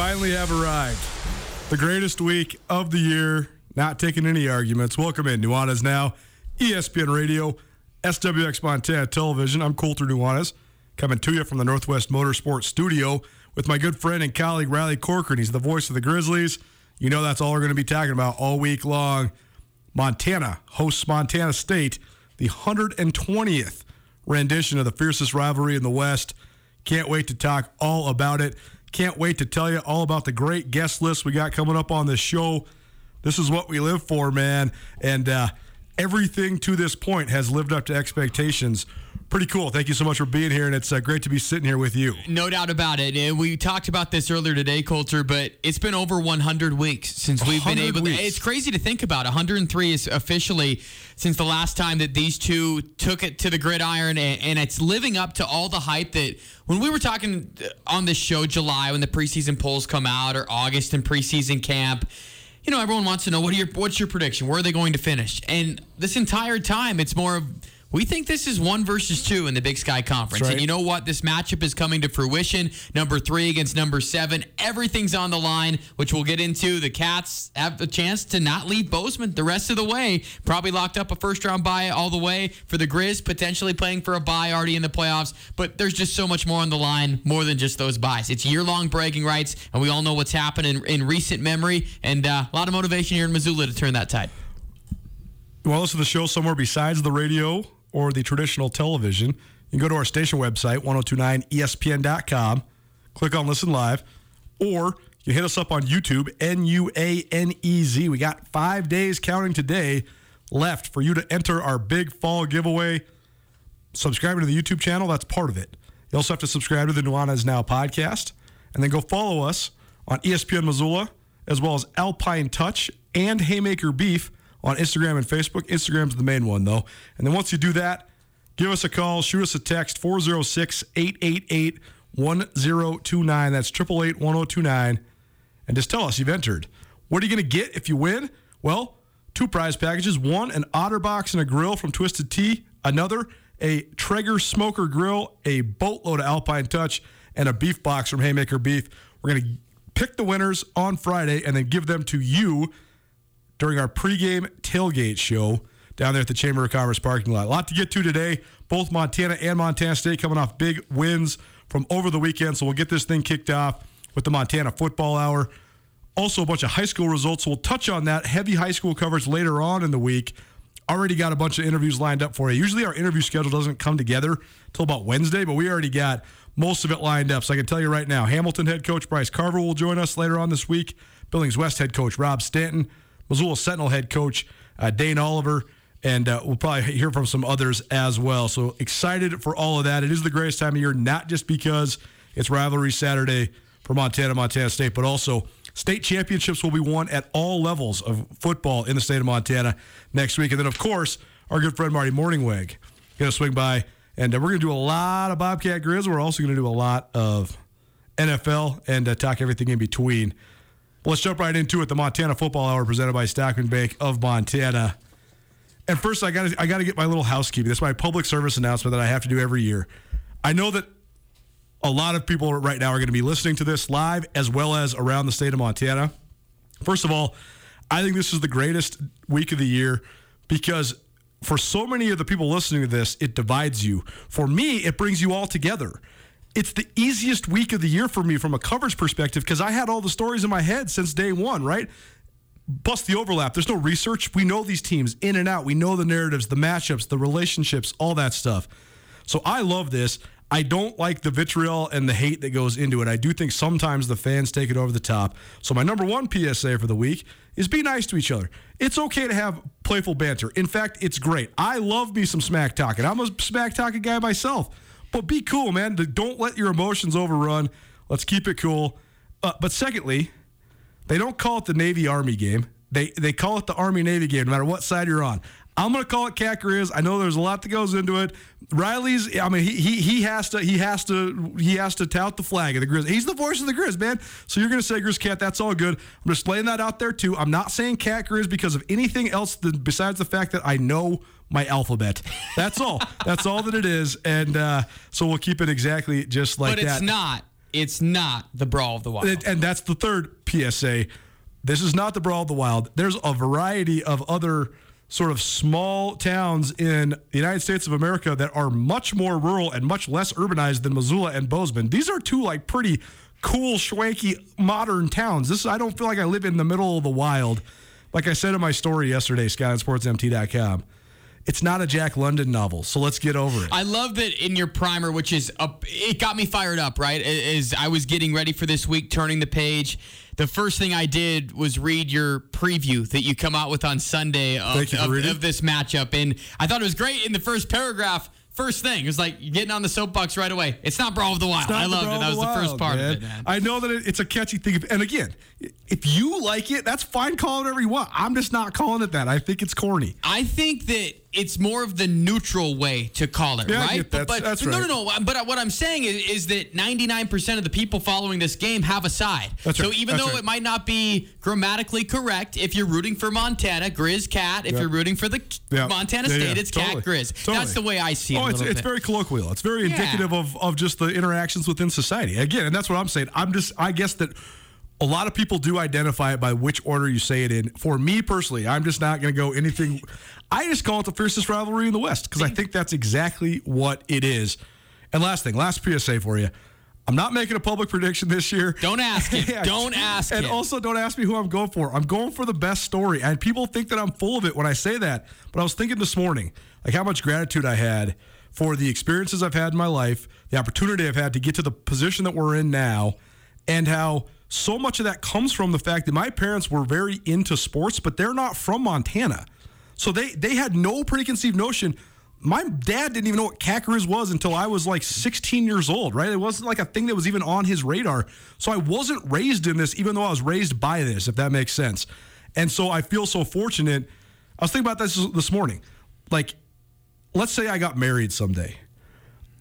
Finally have arrived. The greatest week of the year. Not taking any arguments. Welcome in. Nuanez now. ESPN Radio, SWX Montana Television. I'm Colter Nuanez, coming to you from the Northwest Motorsports Studio with my good friend and colleague Riley Corcoran. He's the voice of the Grizzlies. You know that's all we're going to be talking about all week long. Montana hosts Montana State, the 120th rendition of the fiercest rivalry in the West. Can't wait to talk all about it. Can't wait to tell you all about the great guest list we got coming up on this show. This is what we live for, man. And uh, everything to this point has lived up to expectations. Pretty cool. Thank you so much for being here, and it's uh, great to be sitting here with you. No doubt about it. And we talked about this earlier today, Colter, but it's been over 100 weeks since we've been able. weeks. It's crazy to think about. 103 is officially since the last time that these two took it to the gridiron, and, and it's living up to all the hype that when we were talking on this show, July, when the preseason polls come out, or August in preseason camp. You know, everyone wants to know what are your what's your prediction? Where are they going to finish? And this entire time, it's more of we think this is one versus two in the Big Sky Conference. right. And you know what? This matchup is coming to fruition. Number three against number seven. Everything's on the line, which we'll get into. The Cats have the chance to not leave Bozeman the rest of the way. Probably locked up a first round bye all the way for the Grizz, potentially playing for a bye already in the playoffs. But there's just so much more on the line, more than just those buys. It's year long bragging rights, and we all know what's happened in, in recent memory. And uh, a lot of motivation here in Missoula to turn that tide. You want to listen to the show somewhere besides the radio or the traditional television, you can go to our station website, 1029ESPN.com, click on Listen Live, or you hit us up on YouTube, N U A N E Z. We got five days counting today left for you to enter our big fall giveaway. Subscribing to the YouTube channel, that's part of it. You also have to subscribe to the Nuanez Now podcast, and then go follow us on ESPN Missoula, as well as Alpine Touch and Haymaker Beef on Instagram and Facebook. Instagram's the main one, though. And then once you do that, give us a call, shoot us a text, 406 888 1029. That's 888 1029. And just tell us you've entered. What are you going to get if you win? Well, two prize packages. One, an OtterBox and a grill from Twisted Tea. Another, a Traeger Smoker Grill, a boatload of Alpine Touch, and a beef box from Haymaker Beef. We're going to pick the winners on Friday and then give them to you during our pregame tailgate show down there at the Chamber of Commerce parking lot. A lot to get to today. Both Montana and Montana State coming off big wins from over the weekend. So we'll get this thing kicked off with the Montana Football Hour. Also, a bunch of high school results. We'll touch on that. Heavy high school coverage later on in the week. Already got a bunch of interviews lined up for you. Usually our interview schedule doesn't come together until about Wednesday, but we already got most of it lined up. So I can tell you right now, Hamilton head coach Bryce Carver will join us later on this week. Billings West head coach Rob Stanton, Missoula Sentinel head coach uh, Dane Oliver, and uh, we'll probably hear from some others as well. So excited for all of that. It is the greatest time of year, not just because it's rivalry Saturday for Montana, Montana State, but also state championships will be won at all levels of football in the state of Montana next week. And then, of course, our good friend Marty Mornhinweg going to swing by, and uh, we're going to do a lot of Bobcat Grizz. We're also going to do a lot of NFL and uh, talk everything in between. Let's jump right into it. The Montana Football Hour presented by Stockman Bank of Montana. And first, I got I got to get my little housekeeping. That's my public service announcement that I have to do every year. I know that a lot of people right now are going to be listening to this live as well as around the state of Montana. First of all, I think this is the greatest week of the year because for so many of the people listening to this, it divides you. For me, it brings you all together. It's the easiest week of the year for me from a coverage perspective because I had all the stories in my head since day one, right? Bust the overlap. There's no research. We know these teams in and out. We know the narratives, the matchups, the relationships, all that stuff. So I love this. I don't like the vitriol and the hate that goes into it. I do think sometimes the fans take it over the top. So my number one PSA for the week is be nice to each other. It's okay to have playful banter. In fact, it's great. I love me some smack talking. I'm a smack talking guy myself. But be cool, man. Don't let your emotions overrun. Let's keep it cool. Uh, but secondly, they don't call it the Navy Army game. They they call it the Army Navy game, no matter what side you're on. I'm gonna call it Cat Grizz. I know there's a lot that goes into it. Riley's, I mean, he, he he has to he has to he has to tout the flag of the Grizz. He's the voice of the Grizz, man. So you're gonna say Grizz Cat. That's all good. I'm just laying that out there too. I'm not saying Cat Grizz because of anything else than, besides the fact that I know my alphabet. That's all. That's all that it is. And uh, so we'll keep it exactly just like that. but that. it's not. It's not the Brawl of the Wild. And, and that's the third PSA. This is not the Brawl of the Wild. There's a variety of other sort of small towns in the United States of America that are much more rural and much less urbanized than Missoula and Bozeman. These are two like pretty cool, schwanky, modern towns. This I don't feel like I live in the middle of the wild. Like I said in my story yesterday, SkylineSportsMT.com. It's not a Jack London novel, so let's get over it. I love that in your primer, which is up, it got me fired up. Right as I was getting ready for this week, turning the page, the first thing I did was read your preview that you come out with on Sunday of, of, of this matchup, and I thought it was great. In the first paragraph, first thing it was like getting on the soapbox right away. It's not Brawl of the Wild. I loved it. That was the first part man. of it, man. I know that it's a catchy thing. And again, if you like it, that's fine. Call it whatever you want. I'm just not calling it that. I think it's corny. I think that it's more of the neutral way to call it, Yeah, right? get. But, but That's no, right. no, no. But what I'm saying is, is that 99% of the people following this game have a side. That's so right. even That's though right. it might not be grammatically correct, if you're rooting for Montana, Grizz Cat. If Yep. you're rooting for the Yeah. Montana Yeah, State, yeah. it's Totally. Cat Grizz. Totally. That's the way I see it. Oh, a it's, it's very colloquial. It's very Yeah. indicative of, of just the interactions within society. Again, and that's what I'm saying. I'm just, I guess that a lot of people do identify it by which order you say it in. For me personally, I'm just not going to go anything. I just call it the fiercest rivalry in the West because I think that's exactly what it is. And last thing, last PSA for you. I'm not making a public prediction this year. Don't ask him. Yeah. Don't ask And him. also, don't ask me who I'm going for. I'm going for the best story. And people think that I'm full of it when I say that. But I was thinking this morning, like how much gratitude I had for the experiences I've had in my life, the opportunity I've had to get to the position that we're in now, and how so much of that comes from the fact that my parents were very into sports, but they're not from Montana. So they they had no preconceived notion. My dad didn't even know what grizz was until I was like 16 years old, right? It wasn't like a thing that was even on his radar. So I wasn't raised in this, even though I was raised by this, if that makes sense. And so I feel so fortunate. I was thinking about this this morning. Like, let's say I got married someday.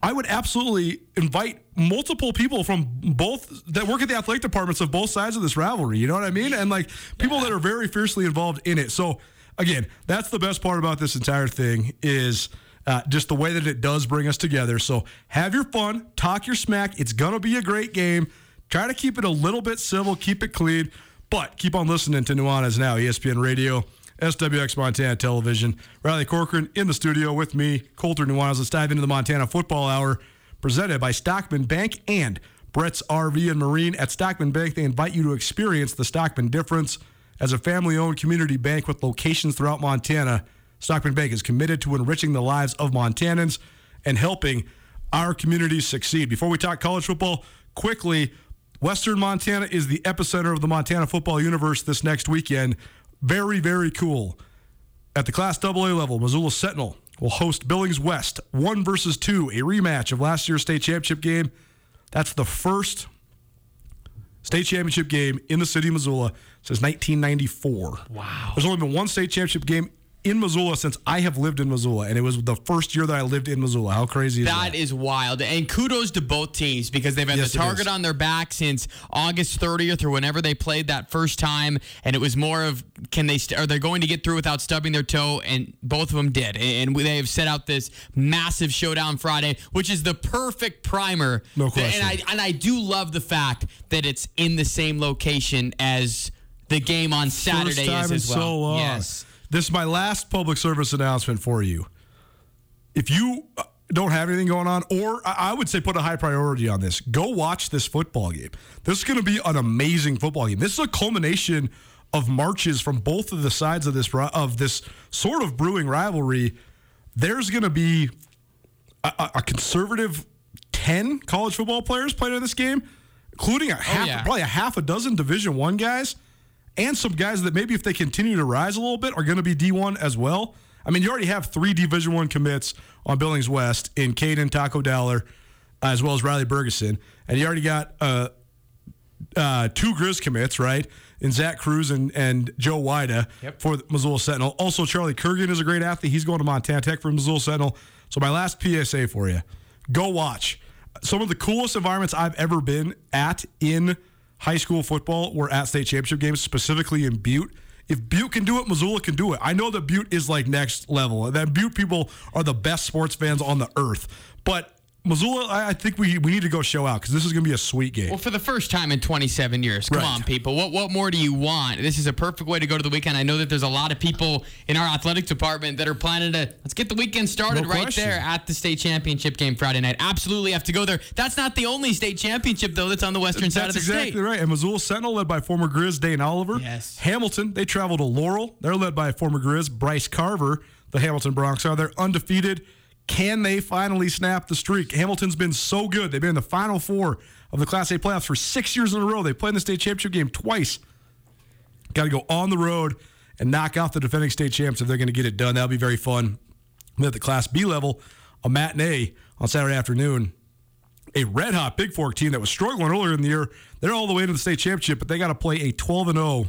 I would absolutely invite multiple people from both that work at the athletic departments of both sides of this rivalry. You know what I mean? And like people that are very fiercely involved in it. So again, that's the best part about this entire thing is uh, just the way that it does bring us together. So have your fun, talk your smack. It's gonna be a great game. Try to keep it a little bit civil, keep it clean, but keep on listening to Nuanez now, ESPN Radio. SWX Montana Television. Riley Corcoran in the studio with me, Colter Nuanez. Let's dive into the Montana Football Hour presented by Stockman Bank and Brett's RV and Marine. At Stockman Bank, they invite you to experience the Stockman difference. As a family owned community bank with locations throughout Montana, Stockman Bank is committed to enriching the lives of Montanans and helping our communities succeed. Before we talk college football, quickly, Western Montana is the epicenter of the Montana football universe this next weekend. Very, very cool. At the Class AA level, Missoula Sentinel will host Billings West, one versus two, a rematch of last year's state championship game. That's the first state championship game in the city of Missoula since 1994. Wow. There's only been one state championship game in Missoula since I have lived in Missoula, and it was the first year that I lived in Missoula. How crazy is that? That is wild. And kudos to both teams because they've had Yes, the target on their back since August 30th or whenever they played that first time. And it was more of can they st- are they going to get through without stubbing their toe? And both of them did. And they have set out this massive showdown Friday, which is the perfect primer. No That- And I question. and I do love the fact that it's in the same location as the game on Saturday First time is as well. so long. Yes. This is my last public service announcement for you. If you uh, don't have anything going on, or I would say put a high priority on this, go watch this football game. This is going to be an amazing football game. This is a culmination of marches from both of the sides of this of this sort of brewing rivalry. There's going to be a, a- conservative ten college football players playing in this game, including a half, yeah. probably a half a dozen Division One guys, and some guys that maybe if they continue to rise a little bit are going to be D1 as well. I mean, you already have three Division One commits on Billings West in Caden Taco Dowler, as well as Riley Bergeson, and you already got uh, uh, two Grizz commits, right? In Zach Cruz and, and Joe Wida for the Missoula Sentinel. Also, Charlie Kurgan is a great athlete. He's going to Montana Tech for Missoula Sentinel. So, my last PSA for you go watch. Some of the coolest environments I've ever been at in high school football were at state championship games, specifically in Butte. If Butte can do it, Missoula can do it. I know that Butte is like next level. And that Butte people are the best sports fans on the earth. But Missoula, I I think we, we need to go show out because this is going to be a sweet game. Well, for the first time in 27 years. Come Right. on, people. What what more do you want? This is a perfect way to go to the weekend. I know that there's a lot of people in our athletic department that are planning to let's get the weekend started No right question. there at the state championship game Friday night. Absolutely have to go there. That's not the only state championship though that's on the western side of the state. exactly right. And Missoula Sentinel, led by former Grizz Dane Oliver. Yes. Hamilton, they travel to Laurel. They're led by former Grizz Bryce Carver. The Hamilton Broncs are they're undefeated. Can they finally snap the streak? Hamilton's been so good. They've been in the final four of the Class A playoffs for six years in a row. They played in the state championship game twice. Got to go on the road and knock off the defending state champs if they're going to get it done. That'll be very fun. And at the Class B level, a matinee on Saturday afternoon a red hot Big Fork team that was struggling earlier in the year. They're all the way to the state championship, but they got to play a 12 and 0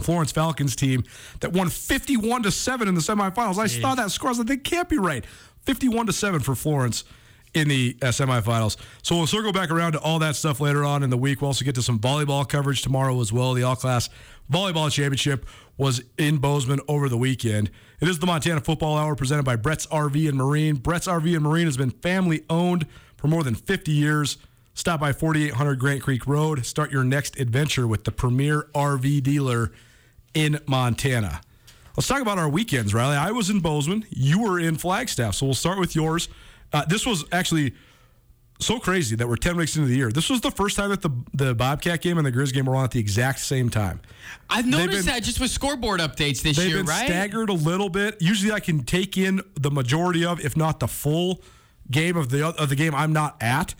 Florence Falcons team that won 51 to 7 in the semifinals. I saw that score. I was like, they can't be right. 51 to 7 for Florence in the uh, semifinals. So we'll circle back around to all that stuff later on in the week. We'll also get to some volleyball coverage tomorrow as well. The all class volleyball championship was in Bozeman over the weekend. It is the Montana Football Hour presented by Brett's RV and Marine. Brett's RV and Marine has been family owned for more than 50 years. Stop by 4800 Grant Creek Road. Start your next adventure with the premier RV dealer in Montana. Let's talk about our weekends, Riley. I was in Bozeman. You were in Flagstaff. So we'll start with yours. Uh, this was actually so crazy that we're 10 weeks into the year. This was the first time that the, the Bobcat game and the Grizz game were on at the exact same time. I've noticed been- that just with scoreboard updates this They've year, been right? staggered a little bit. Usually, I can take in the majority of, if not the full game of the of the game I'm not at.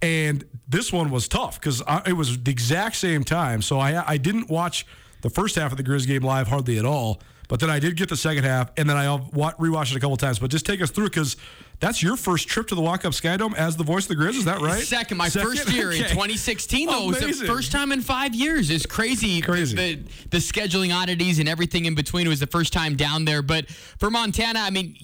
And this one was tough because it was the exact same time. So I I didn't watch the first half of the Grizz game live hardly at all. But then I did get the second half, and then I wa- rewatched it a couple times. But just take us through because that's your first trip to the Walkup Skydome as the voice of the Grizz. Is that right? Second, my Second? first year in 2016, though, it was the first time in five years. It's crazy. Crazy. The, the scheduling oddities and everything in between It was the first time down there. But for Montana, I mean,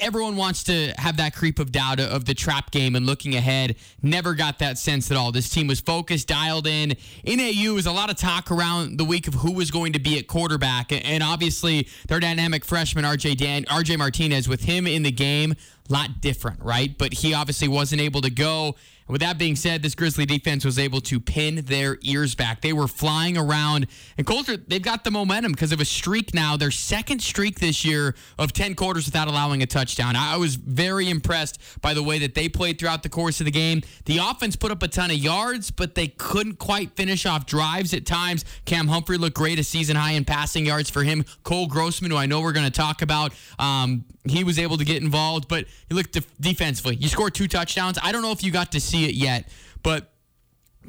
everyone wants to have that creep of doubt of the trap game and looking ahead. Never got that sense at all. This team was focused, dialed in. NAU was a lot of talk around the week of who was going to be at quarterback, and obviously their dynamic freshman RJ Dan RJ Martinez with him in the game, a lot different, right? But he obviously wasn't able to go. With that being said, this Grizzly defense was able to pin their ears back. They were flying around, and Colter, they've got the momentum because of a streak now, their second streak this year of 10 quarters without allowing a touchdown. I was very impressed by the way that they played throughout the course of the game. The offense put up a ton of yards, but they couldn't quite finish off drives at times. Cam Humphrey looked great, a season high in passing yards for him. Cole Grossman, who I know we're going to talk about, um, he was able to get involved, but you look def- defensively. You scored two touchdowns. I don't know if you got to see it yet, but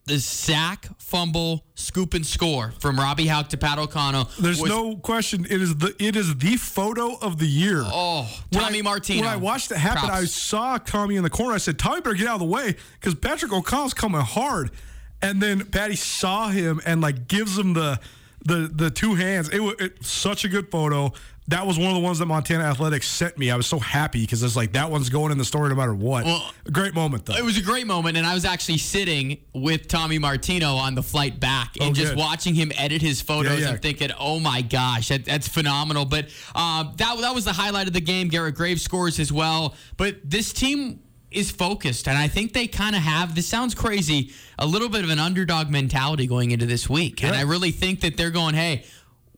the sack, fumble, scoop, and score from Robby Hauck to Pat O'Connell. There's was- no question. It is the it is the photo of the year. Oh, When Tommy I- Martino. When I watched it happen, Props. I saw Tommy in the corner. I said, "Tommy, better get out of the way because Patrick O'Connell's coming hard." And then Patty saw him and like gives him the the the two hands. It was it, such a good photo. That was one of the ones that Montana Athletics sent me. I was so happy because it's like that one's going in the story no matter what. Well, a great moment though. It was a great moment, and I was actually sitting with Tommy Martino on the flight back and Oh, just good. watching him edit his photos. Yeah, yeah. I'm thinking, oh my gosh, that, that's phenomenal. But uh, that that was the highlight of the game. Garrett Graves scores as well. But this team is focused, and I think they kind of have. This sounds crazy, a little bit of an underdog mentality going into this week, and I really think that they're going, hey.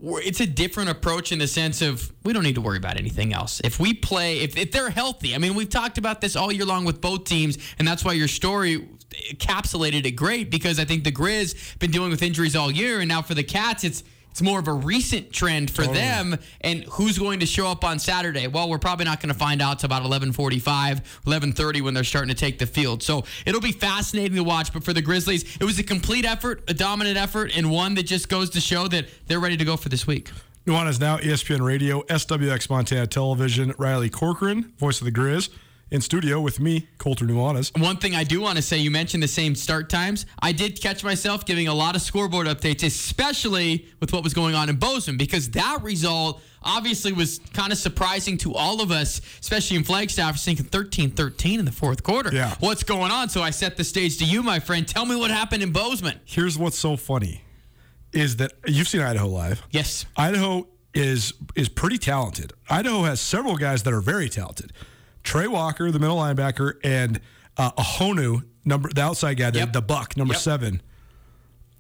It's a different approach in the sense of we don't need to worry about anything else. If we play, if, if they're healthy, I mean, we've talked about this all year long with both teams, and that's why your story encapsulated it great because I think the Grizz been dealing with injuries all year, and now for the Cats, it's it's more of a recent trend for them. And who's going to show up on Saturday? Well, we're probably not going to find out till about 11:45, 11:30 when they're starting to take the field. So it'll be fascinating to watch. But for the Grizzlies, it was a complete effort, a dominant effort, and one that just goes to show that they're ready to go for this week. Nuanez now E ESPN Radio, SWX Montana Television. Riley Corcoran, voice of the Grizz, in studio with me, Colter Nuanez. One thing I do want to say, you mentioned the same start times. I did catch myself giving a lot of scoreboard updates, especially with what was going on in Bozeman, because that result obviously was kind of surprising to all of us, especially in Flagstaff, just thinking 13 13 in the fourth quarter. Yeah. What's going on? So I set the stage to you, my friend. Tell me what happened in Bozeman. Here's what's so funny is that you've seen Idaho live. Yes. Idaho is is pretty talented. Idaho has several guys that are very talented. Trey Walker, the middle linebacker, and uh, Ahonu, number the outside guy, the, Yep. the buck, number Yep. seven.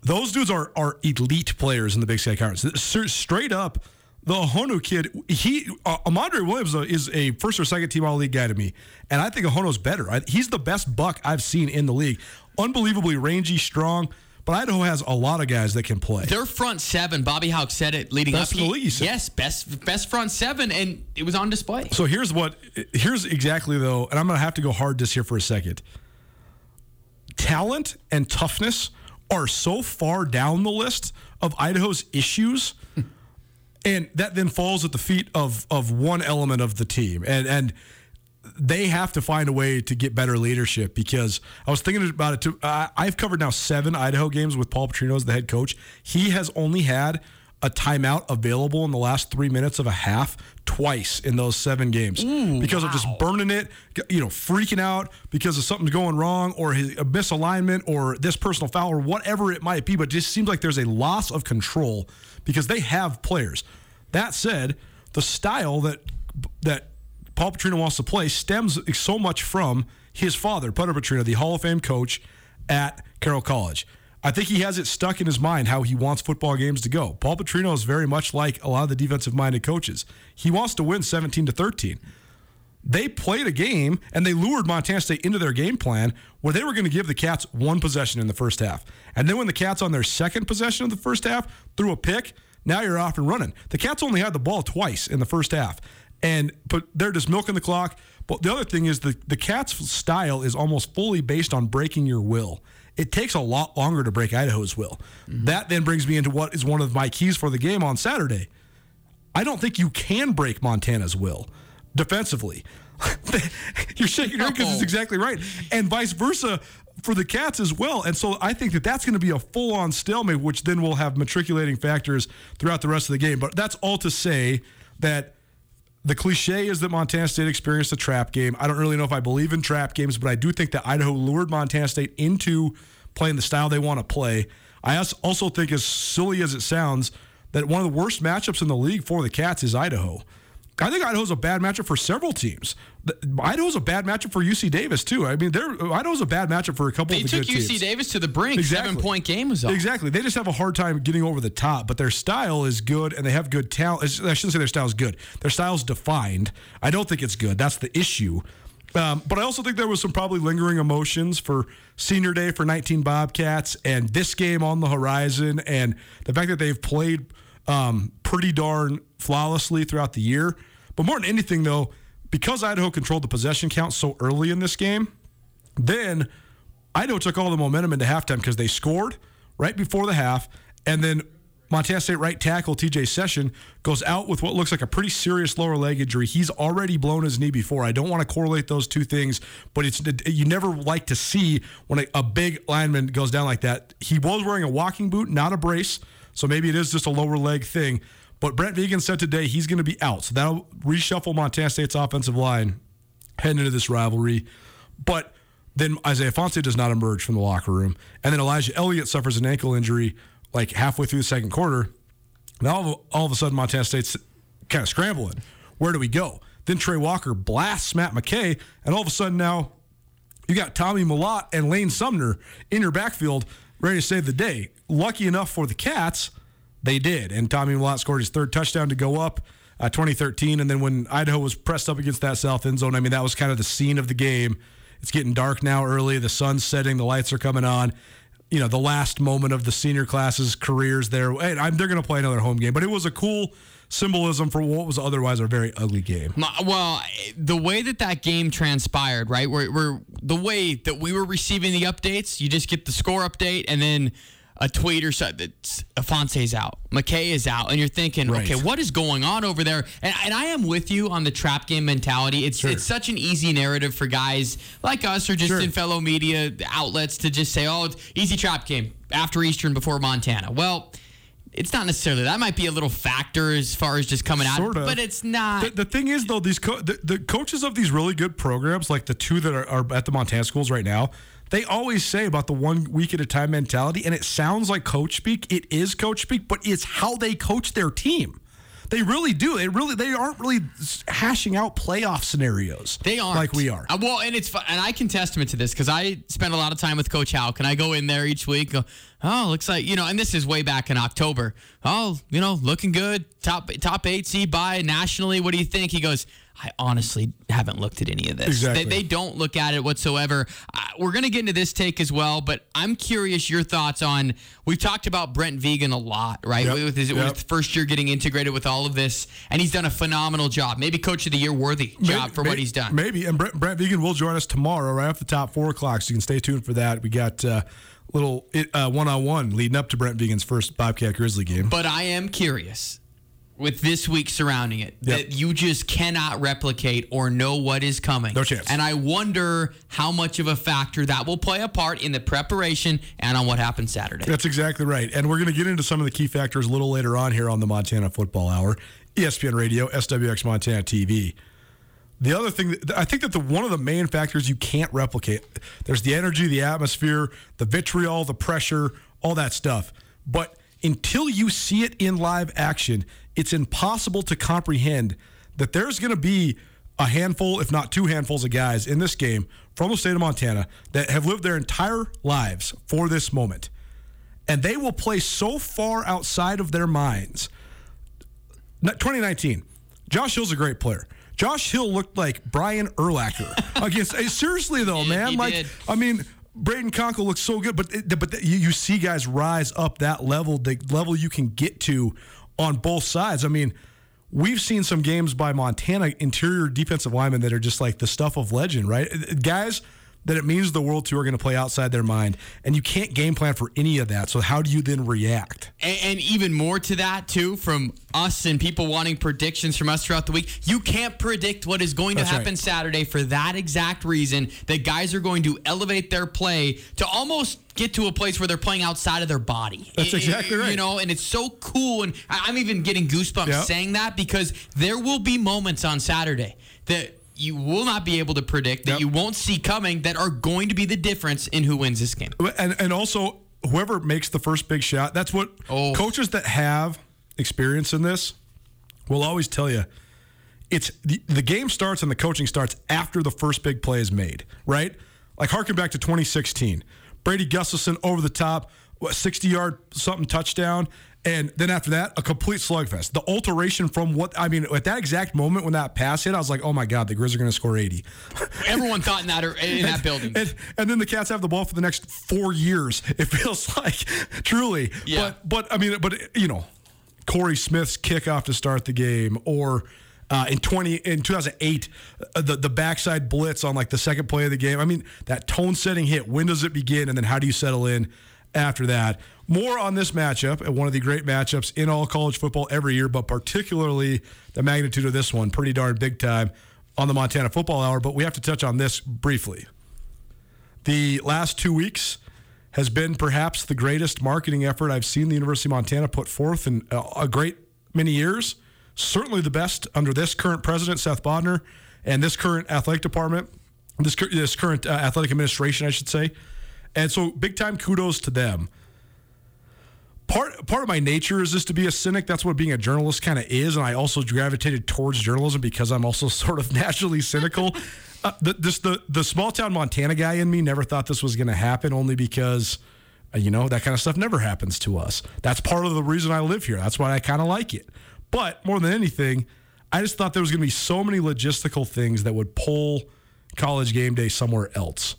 Those dudes are are elite players in the Big Sky Conference. Straight up, the Ahonu kid, he uh, Amandre Williams is a first or second team all league guy to me, and I think Ahono's better. I, he's the best buck I've seen in the league. Unbelievably rangy, strong. But Idaho has a lot of guys that can play. Their front seven, Bobby Hauck said it leading Best up. He- league, he said. yes, best best front seven, and it was on display. So here's what here's exactly though, and I'm gonna have to go hard this here for a second. Talent and toughness are so far down the list of Idaho's issues, and that then falls at the feet of of one element of the team, and and they have to find a way to get better leadership because I was thinking about it too. Uh, I've covered now seven Idaho games with Paul Petrino as the head coach. He has only had a timeout available in the last three minutes of a half twice in those seven games because of just burning it, you know, freaking out because of something going wrong or his, a misalignment or this personal foul or whatever it might be. But it just seems like there's a loss of control because they have players. That said, the style that that Paul Petrino wants to play stems so much from his father, Putter Petrino, the Hall of Fame coach at Carroll College. I think he has it stuck in his mind how he wants football games to go. Paul Petrino is very much like a lot of the defensive minded coaches. He wants to win 17 to 13. They played a game and they lured Montana State into their game plan where they were going to give the Cats one possession in the first half. And then when the Cats on their second possession of the first half threw a pick, now you're off and running. The Cats only had the ball twice in the first half. And but they're just milking the clock. But the other thing is the the Cats style is almost fully based on breaking your will. It takes a lot longer to break Idaho's will. Mm-hmm. That then brings me into what is one of my keys for the game on Saturday. I don't think you can break Montana's will defensively. You're shaking your head because it's exactly right, and vice versa for the Cats as well. And so I think that that's going to be a full-on stalemate, which then will have matriculating factors throughout the rest of the game. But that's all to say that the cliche is that Montana State experienced a trap game. I don't really know if I believe in trap games, but I do think that Idaho lured Montana State into playing the style they want to play. I also think, as silly as it sounds, that one of the worst matchups in the league for the Cats is Idaho. I think Idaho's a bad matchup for several teams. Idaho's a bad matchup for UC Davis too. I mean, they're Idaho's a bad matchup for a couple they of the took UC teams. Davis to the brink. Exactly. Seven point game was on. Exactly. They just have a hard time getting over the top, but their style is good and they have good talent. I shouldn't say their style is good. Their style is defined. I don't think it's good. That's the issue. Um, but I also think there was some probably lingering emotions for senior day for 19 Bobcats and this game on the horizon and the fact that they've played um, pretty darn flawlessly throughout the year. But more than anything, though, because Idaho controlled the possession count so early in this game, then Idaho took all the momentum into halftime because they scored right before the half, and then Montana State right tackle TJ Session goes out with what looks like a pretty serious lower leg injury. He's already blown his knee before. I don't want to correlate those two things, but it's you never like to see when a, a big lineman goes down like that. He was wearing a walking boot, not a brace, so maybe it is just a lower leg thing. But Brent Vigen said today he's going to be out, so that'll reshuffle Montana State's offensive line heading into this rivalry. But then Isaiah Ifanse does not emerge from the locker room, and then Elijah Elliott suffers an ankle injury like halfway through the second quarter. Now all of, all of a sudden Montana State's kind of scrambling. Where do we go? Then Trey Walker blasts Matt McKay, and all of a sudden now you got Tommy Mellott and Lane Sumner in your backfield ready to save the day. Lucky enough for the Cats, they did. And Tommy Mellott scored his third touchdown to go up uh, 2013. And then when Idaho was pressed up against that south end zone, I mean, that was kind of the scene of the game. It's getting dark now early. The sun's setting. The lights are coming on. You know, the last moment of the senior class's careers there. And I'm, they're going to play another home game. But it was a cool symbolism for what was otherwise a very ugly game. Well, the way that that game transpired, right? Where the way that we were receiving the updates, you just get the score update and then a tweet or something that Ifanse's out, McKay is out, and you're thinking, Right. okay, what is going on over there? And, and I am with you on the trap game mentality. It's Sure. it's such an easy narrative for guys like us or just Sure. in fellow media outlets to just say, oh, it's easy trap game after Eastern before Montana. Well. It's not necessarily that might be a little factor as far as just coming out, Sort of. but it's not. The, the thing is, though, these co- the, the coaches of these really good programs, like the two that are, are at the Montana schools right now, they always say about the one week at a time mentality, and it sounds like coach speak. It is coach speak, but it's how they coach their team. They really do. They really they aren't really hashing out playoff scenarios. They aren't like we are. Uh, well, and it's and I can testament to this because I spend a lot of time with Coach Howe. Can I go in there each week? Go, oh, looks like you know, and this is way back in October. Oh, you know, looking good. Top top eight seed by nationally. What do you think? He goes. I honestly haven't looked at any of this. Exactly. They, they don't look at it whatsoever. Uh, we're going to get into this take as well, but I'm curious your thoughts on. We've talked about Brent Vigen a lot, right? Yep. With his Yep. first year getting integrated with all of this, and he's done a phenomenal job. Maybe Coach of the Year worthy job for May- what he's done. Maybe. And Brent, Brent Vigen will join us tomorrow, right off the top, four o'clock. So you can stay tuned for that. We got uh, little one on one leading up to Brent Vigen's first Bobcat Grizzly game. But I am curious with this week surrounding it Yep. that you just cannot replicate or know what is coming. No chance. And I wonder how much of a factor that will play a part in the preparation and on what happens Saturday. That's exactly right. And we're going to get into some of the key factors a little later on here on the Montana Football Hour, ESPN Radio, SWX Montana TV. The other thing, that, I think that the one of the main factors you can't replicate, there's the energy, the atmosphere, the vitriol, the pressure, all that stuff. But until you see it in live action, it's impossible to comprehend that there's going to be a handful, if not two handfuls of guys in this game from the state of Montana that have lived their entire lives for this moment and they will play so far outside of their minds. 2019, Josh Hill's a great player. Josh Hill looked like Brian Urlacher against. eh, seriously though, man, he like did. I mean. Braden Conkle looks so good, but but you see guys rise up that level, the level you can get to on both sides. I mean, we've seen some games by Montana interior defensive linemen that are just like the stuff of legend, right? Guys that it means the world to are going to play outside their mind, and you can't game plan for any of that. So how do you then react? And, and, even more to that, too, from us and people wanting predictions from us throughout the week. You can't predict what is going to That's happen right. Saturday for that exact reason that guys are going to elevate their play to almost get to a place where they're playing outside of their body. That's exactly You know, and it's so cool. And I'm even getting goosebumps Yep. saying that because there will be moments on Saturday that you will not be able to predict, that Yep. you won't see coming, that are going to be the difference in who wins this game. And and also whoever makes the first big shot, that's what Oh. coaches that have experience in this will always tell you. It's the, the game starts and the coaching starts after the first big play is made, right? Like harken back to 2016. Brady Gustafson over the top, 60 yard something touchdown. And then after that, a complete slugfest. The alteration from what I mean, at that exact moment when that pass hit, I was like, "Oh my God, the Grizz are going to score 80." Everyone thought in that in that building. And, and then the Cats have the ball for the next four years. It feels like truly. Yeah. But but I mean, but you know, Corey Smith's kickoff to start the game, or uh, in twenty in two thousand eight, uh, the the backside blitz on like the second play of the game. I mean, that tone setting hit. When does it begin, and then how do you settle in after that? More on this matchup one of the great matchups in all college football every year, but particularly the magnitude of this one, pretty darn big time on the Montana Football Hour. But we have to touch on this briefly the last two weeks has been perhaps the greatest marketing effort I've seen the University of Montana put forth in a, a great many years. Certainly the best under this current president, Seth Bodnar, and this current athletic department, this, this current uh, athletic administration, I should say. And so, big time kudos to them. Part part of my nature is just to be a cynic. That's what being a journalist kind of is, and I also gravitated towards journalism because I'm also sort of naturally cynical. Uh, the, this the the small town Montana guy in me never thought this was going to happen, only because uh, you know that kind of stuff never happens to us. That's part of the reason I live here. That's why I kind of like it. But more than anything, I just thought there was going to be so many logistical things that would pull college game day somewhere else.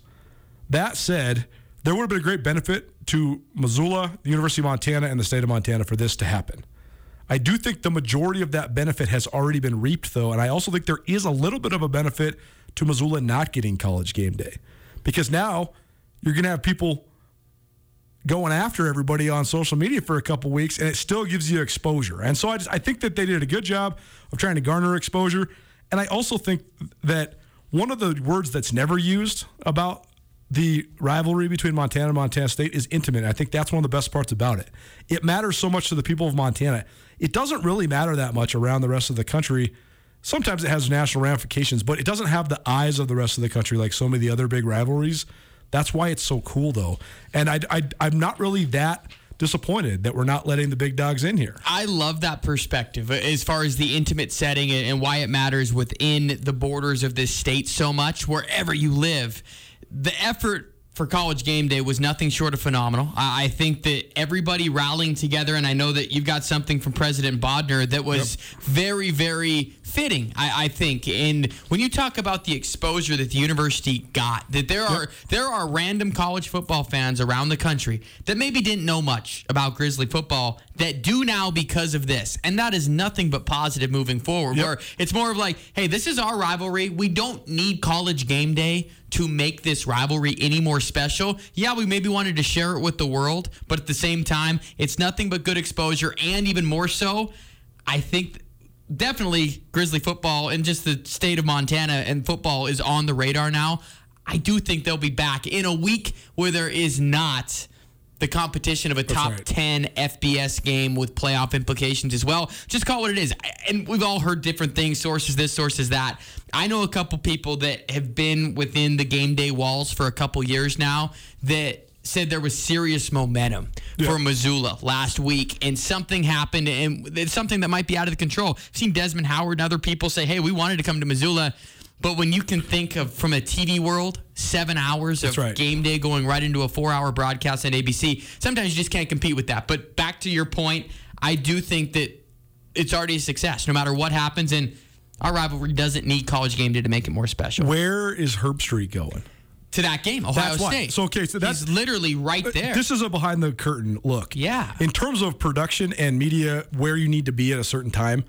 That said, there would have been a great benefit to Missoula, the University of Montana, and the state of Montana for this to happen. I do think the majority of that benefit has already been reaped, though, and I also think there is a little bit of a benefit to Missoula not getting college game day because now you're going to have people going after everybody on social media for a couple weeks, and it still gives you exposure. And so I just I think that they did a good job of trying to garner exposure, and I also think that one of the words that's never used about the rivalry between Montana and Montana State is intimate. I think that's one of the best parts about it. It matters so much to the people of Montana. It doesn't really matter that much around the rest of the country. Sometimes it has national ramifications, but it doesn't have the eyes of the rest of the country like so many of the other big rivalries. That's why it's so cool, though. And I, I, I'm not really that disappointed that we're not letting the big dogs in here. I love that perspective uh, as far as the intimate setting and and why it matters within the borders of this state so much, wherever you live. The effort for college game day was nothing short of phenomenal. I I think that everybody rallying together, and I know that you've got something from President Bodnar that was very, very fitting. I, I think, and when you talk about the exposure that the university got, that there are there are random college football fans around the country that maybe didn't know much about Grizzly football that do now because of this, and that is nothing but positive moving forward. Yep. Where it's more of like, hey, this is our rivalry. We don't need college game day to make this rivalry any more special. Yeah, we maybe wanted to share it with the world, but at the same time, it's nothing but good exposure, and even more so, I think definitely Grizzly football and just the state of Montana and football is on the radar now. I do think they'll be back in a week where there is not the competition of a top right. 10 FBS game with playoff implications as well. Just call it what it is. And we've all heard different things, sources this, sources that. I know a couple people that have been within the game day walls for a couple years now that said there was serious momentum for Missoula last week and something happened and it's something that might be out of the control. I've seen Desmond Howard and other people say, "Hey, we wanted to come to Missoula." But when you can think of from a TV world, seven hours of right. game day going right into a four hour broadcast on ABC, sometimes you just can't compete with that. But back to your point, I do think that it's already a success no matter what happens. And our rivalry doesn't need college game day to make it more special. Where is Herbstreit going? To that game, Ohio That's why. State. So, okay, so that's- He's literally right there. This is a behind the curtain look. Yeah. In terms of production and media, where you need to be at a certain time,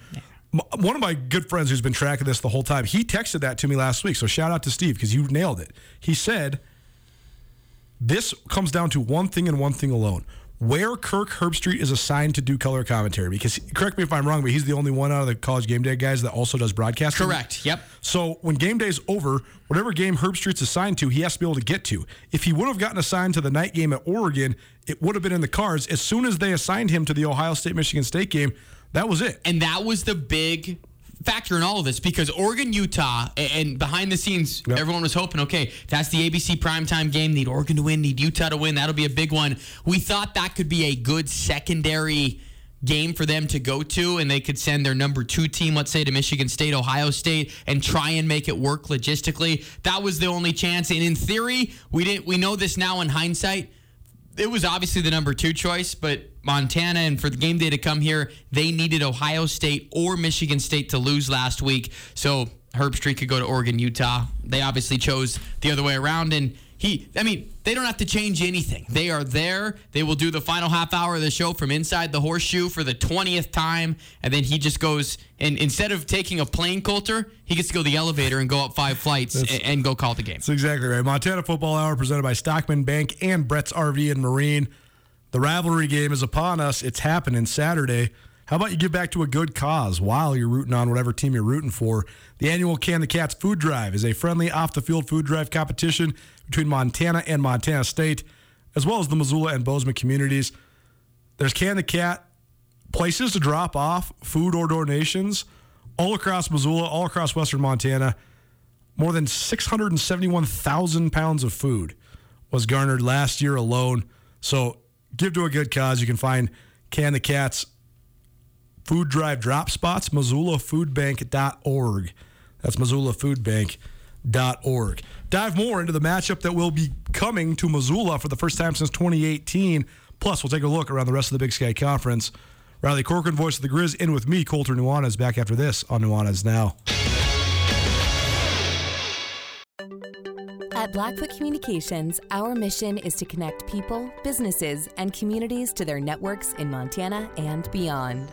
M- One of my good friends who's been tracking this the whole time, he texted that to me last week. So shout out to Steve because you nailed it. He said, This comes down to one thing and one thing alone. Where Kirk Herbstreit is assigned to do color commentary, because correct me if I'm wrong, but he's the only one out of the college game day guys that also does broadcasting. Correct. Yep. So when game day is over, whatever game Herbstreit's assigned to, he has to be able to get to. If he would have gotten assigned to the night game at Oregon, it would have been in the cards. As soon as they assigned him to the Ohio State Michigan State game, that was it. And that was the big factor in all of this because Oregon, Utah, and behind the scenes, Yep. everyone was hoping, okay, that's the ABC primetime game. Need Oregon to win, need Utah to win. That'll be a big one. We thought that could be a good secondary game for them to go to, and they could send their number two team, let's say, to Michigan State, Ohio State, and try and make it work logistically. That was the only chance. And in theory, we didn't. We know this now in hindsight it was obviously the number two choice, but Montana and for the game day to come here, they needed Ohio State or Michigan State to lose last week. So Herbstreit could go to Oregon, Utah. They obviously chose the other way around. And he, I mean, they don't have to change anything. They are there. They will do the final half hour of the show from inside the horseshoe for the 20th time. And then he just goes, and instead of taking a plane Colter, he gets to go the elevator and go up five flights and, and go call the game. That's exactly right. Montana Football Hour presented by Stockman Bank and Brett's RV and Marine. The rivalry game is upon us. It's happening Saturday. How about you give back to a good cause while you're rooting on whatever team you're rooting for? The annual Can the Cats Food Drive is a friendly off the field food drive competition between Montana and Montana State, as well as the Missoula and Bozeman communities. There's Can the Cat places to drop off food or donations all across Missoula, all across western Montana. More than 671,000 pounds of food was garnered last year alone. So give to a good cause. You can find Can the Cats food drive drop spots, missoulafoodbank.org. That's missoulafoodbank.org. Dive more into the matchup that will be coming to Missoula for the first time since 2018. Plus, we'll take a look around the rest of the Big Sky Conference. Riley Corcoran, voice of the Grizz, in with me, Colter Nuanez, back after this on Nuanez Now. At Blackfoot Communications, our mission is to connect people, businesses, and communities to their networks in Montana and beyond.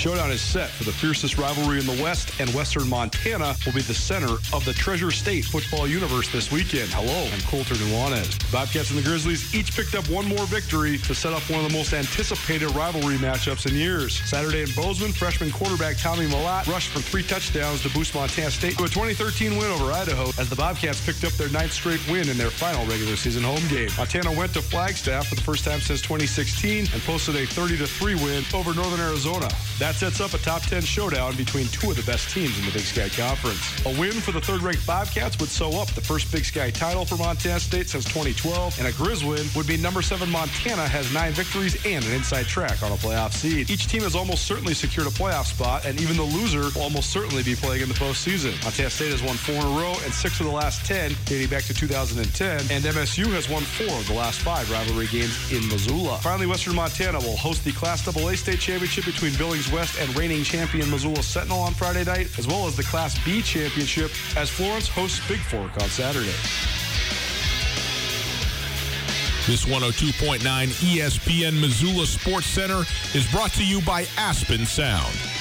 Showdown is set for the fiercest rivalry in the West, and Western Montana will be the center of the Treasure State football universe this weekend. Hello, I'm Colter Nuanez. Bobcats and the Grizzlies each picked up one more victory to set up one of the most anticipated rivalry matchups in years. Saturday in Bozeman, freshman quarterback Tommy Malott rushed for three touchdowns to boost Montana State to a 2013 win over Idaho as the Bobcats picked up their ninth straight win in their final regular season home game. Montana went to Flagstaff for the first time since 2016 and posted a 30-3 win over Northern Arizona. That sets up a top 10 showdown between two of the best teams in the Big Sky Conference. A win for the third-ranked Bobcats would sew up the first Big Sky title for Montana State since 2012, and a Grizz win would mean number seven Montana has nine victories and an inside track on a playoff seed. Each team has almost certainly secured a playoff spot, and even the loser will almost certainly be playing in the postseason. Montana State has won four in a row and six of the last 10 dating back to 2010, and MSU has won four of the last five rivalry games in Missoula. Finally, Western Montana will host the Class AA state championship between Billings West and reigning champion Missoula Sentinel on Friday night, as well as the Class B championship as Florence hosts Bigfork on Saturday. This 102.9 ESPN Missoula Sports Center is brought to you by Aspen Sound.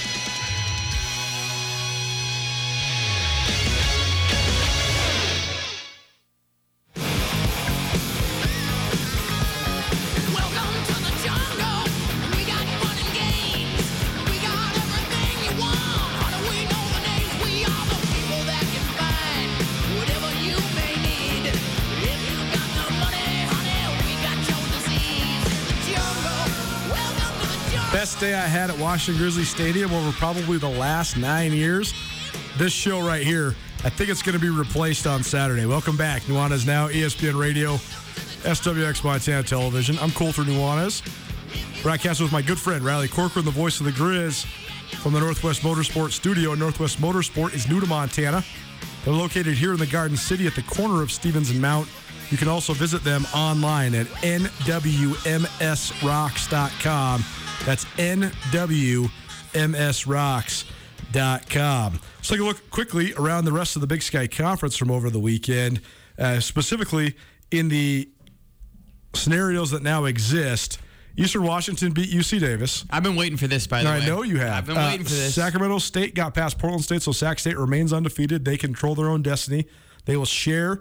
Had at Washington Grizzly Stadium over probably the last nine years. This show right here, I think it's going to be replaced on Saturday. Welcome back. Nuanez Now, ESPN Radio, SWX Montana Television. I'm Colter Nuanez. Broadcast with my good friend Riley Corcoran, the voice of the Grizz from the Northwest Motorsport Studio. Northwest Motorsport is new to Montana. They're located here in the Garden City at the corner of Stevens and Mount. You can also visit them online at nwmsrocks.com. That's nwmsrocks.com. Let's take a look quickly around the rest of the Big Sky Conference from over the weekend, uh, specifically in the scenarios that now exist. Eastern Washington beat UC Davis. I've been waiting for this, by the I way. I know you have. I've been Uh, waiting for this. Sacramento State got past Portland State, so Sac State remains undefeated. They control their own destiny. They will share,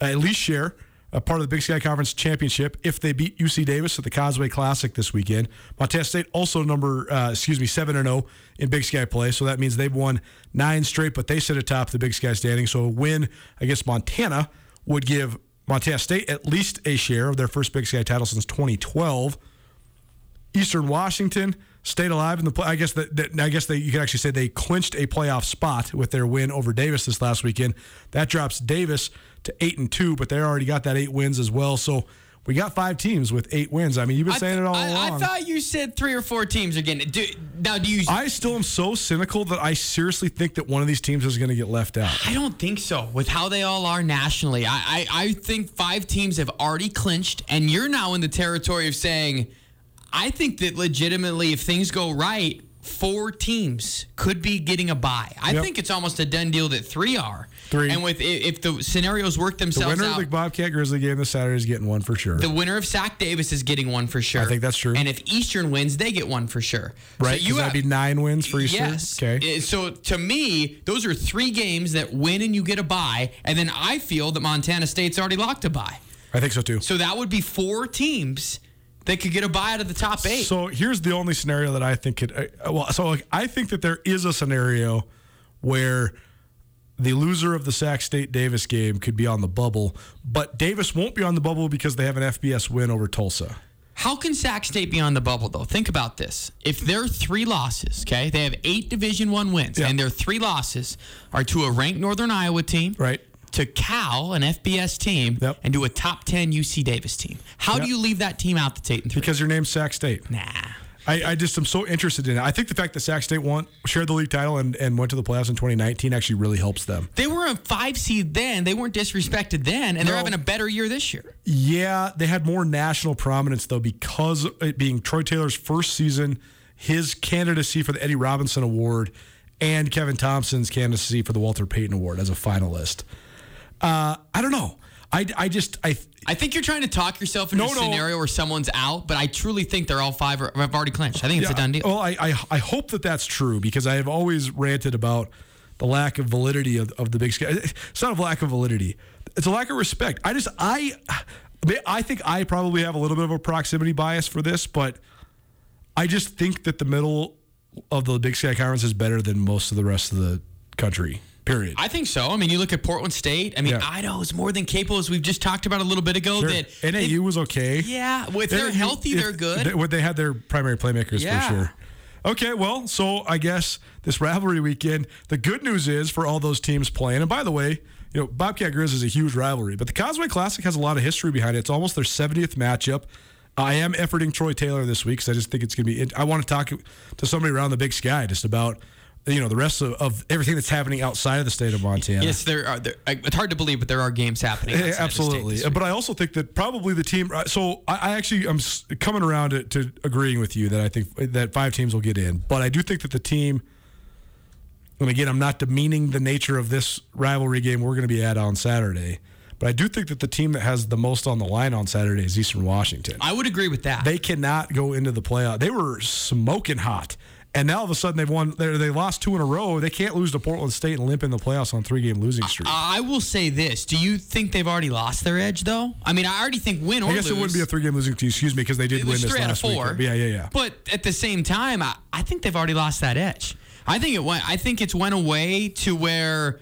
uh, at least share, a part of the Big Sky Conference championship if they beat UC Davis at the Causeway Classic this weekend. Montana State also number, uh, excuse me, seven and zero in Big Sky play, so that means they've won nine straight, but they sit atop the Big Sky standing. So a win against Montana would give Montana State at least a share of their first Big Sky title since 2012. Eastern Washington stayed alive in the play. I guess that, that I guess they you could actually say they clinched a playoff spot with their win over Davis this last weekend. That drops Davis to eight and two, but they already got that eight wins as well. So we got five teams with eight wins. I mean, you've been saying it all I, along. I thought you said three or four teams are getting it. Do, now, do you? I still am so cynical that I seriously think that one of these teams is going to get left out. I don't think so. With how they all are nationally, I, I, I think five teams have already clinched, and you're now in the territory of saying, I think that legitimately, if things go right, four teams could be getting a bye. I Yep. think it's almost a done deal that three are. Three. And with if the scenarios work themselves The winner out, of the Bobcat Grizzly game this Saturday is getting one for sure. the winner of Sac Davis is getting one for sure. I think that's true. And if Eastern wins, they get one for sure. right? So you have, that'd be nine wins for Eastern. Yes. Okay. Uh, So to me, those are three games that win and you get a buy, and then I feel that Montana State's already locked a buy. I think so too. So that would be four teams that could get a buy out of the top eight. So here's the only scenario that I think could. Uh, well, so like, I think that there is a scenario where the loser of the Sac State Davis game could be on the bubble, but Davis won't be on the bubble because they have an FBS win over Tulsa. How can Sac State be on the bubble though? Think about this. If their three losses, okay, they have eight Division One wins, Yeah. and their three losses are to a ranked Northern Iowa team, Right. To Cal, an FBS team, Yep. and to a top ten UC Davis team. How Yep. do you leave that team out the eight and three? Because your name's Sac State. nah. I, I just am so interested in it. I think the fact that Sac State won, shared the league title, and, and went to the playoffs in 2019 actually really helps them. They were a five seed then. They weren't disrespected then, and they're having a better year this year. Yeah, they had more national prominence though because it being Troy Taylor's first season, his candidacy for the Eddie Robinson Award, and Kevin Thompson's candidacy for the Walter Payton Award as a finalist. Uh, I don't know. I, I just I I think you're trying to talk yourself into No, a no. scenario where someone's out, but I truly think they're all five are, have already clinched. I think it's a Yeah, done deal. Well, I, I I hope that that's true because I have always ranted about the lack of validity of, of the Big Sky. It's not a lack of validity; it's a lack of respect. I just I I think I probably have a little bit of a proximity bias for this, but I just think that the middle of the Big Sky Conference is better than most of the rest of the country. Period. I think so. I mean, you look at Portland State. I mean, Yeah. Idaho is more than capable, as we've just talked about a little bit ago. Sure. That NAU was okay. yeah, well, if they're healthy, if- they're good. They, what they had their primary playmakers Yeah. for sure. Okay, well, so I guess this rivalry weekend, the good news is for all those teams playing. And by the way, you know, Bobcat Grizz is a huge rivalry, but the Causeway Classic has a lot of history behind it. It's almost their 70th matchup. I am efforting Troy Taylor this week because I just think it's going to be. I want to talk to somebody around the Big Sky just about you know the rest of, of everything that's happening outside of the state of Montana. yes, there are. There, it's hard to believe, but there are games happening. Yeah, outside the state absolutely. But I also think that probably the team. uh, So I, I actually I'm coming around to, to agreeing with you that I think that five teams will get in. But I do think that the team. And again, I'm not demeaning the nature of this rivalry game we're going to be at on Saturday. But I do think that the team that has the most on the line on Saturday is Eastern Washington. I would agree with that. They cannot go into the playoff. They were smoking hot. And now all of a sudden they've won. They they lost two in a row. They can't lose to Portland State and limp in the playoffs on three game losing streak. I will say this: Do you think they've already lost their edge, though? I mean, I already think win or I guess lose. it wouldn't be a three game losing streak, excuse me, because they did win this three out of last four. week. Yeah, yeah, yeah. But at the same time, I, I think they've already lost that edge. I think it went. I think it's went away to where.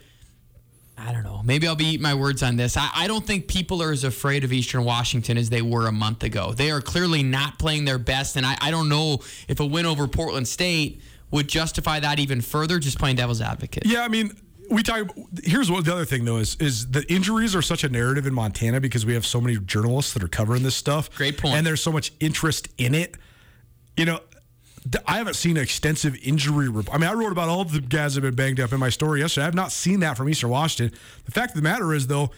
I don't know. Maybe I'll be eating my words on this. I, I don't think people are as afraid of Eastern Washington as they were a month ago. They are clearly not playing their best, and I, I don't know if a win over Portland State would justify that even further. Just playing devil's advocate. Yeah, I mean, we talk. Here's what the other thing though is is the injuries are such a narrative in Montana because we have so many journalists that are covering this stuff. Great point. And there's so much interest in it. you know, I haven't seen an extensive injury report. I mean, I wrote about all the guys that have been banged up in my story yesterday. I have not seen that from Eastern Washington. The fact of the matter is, though,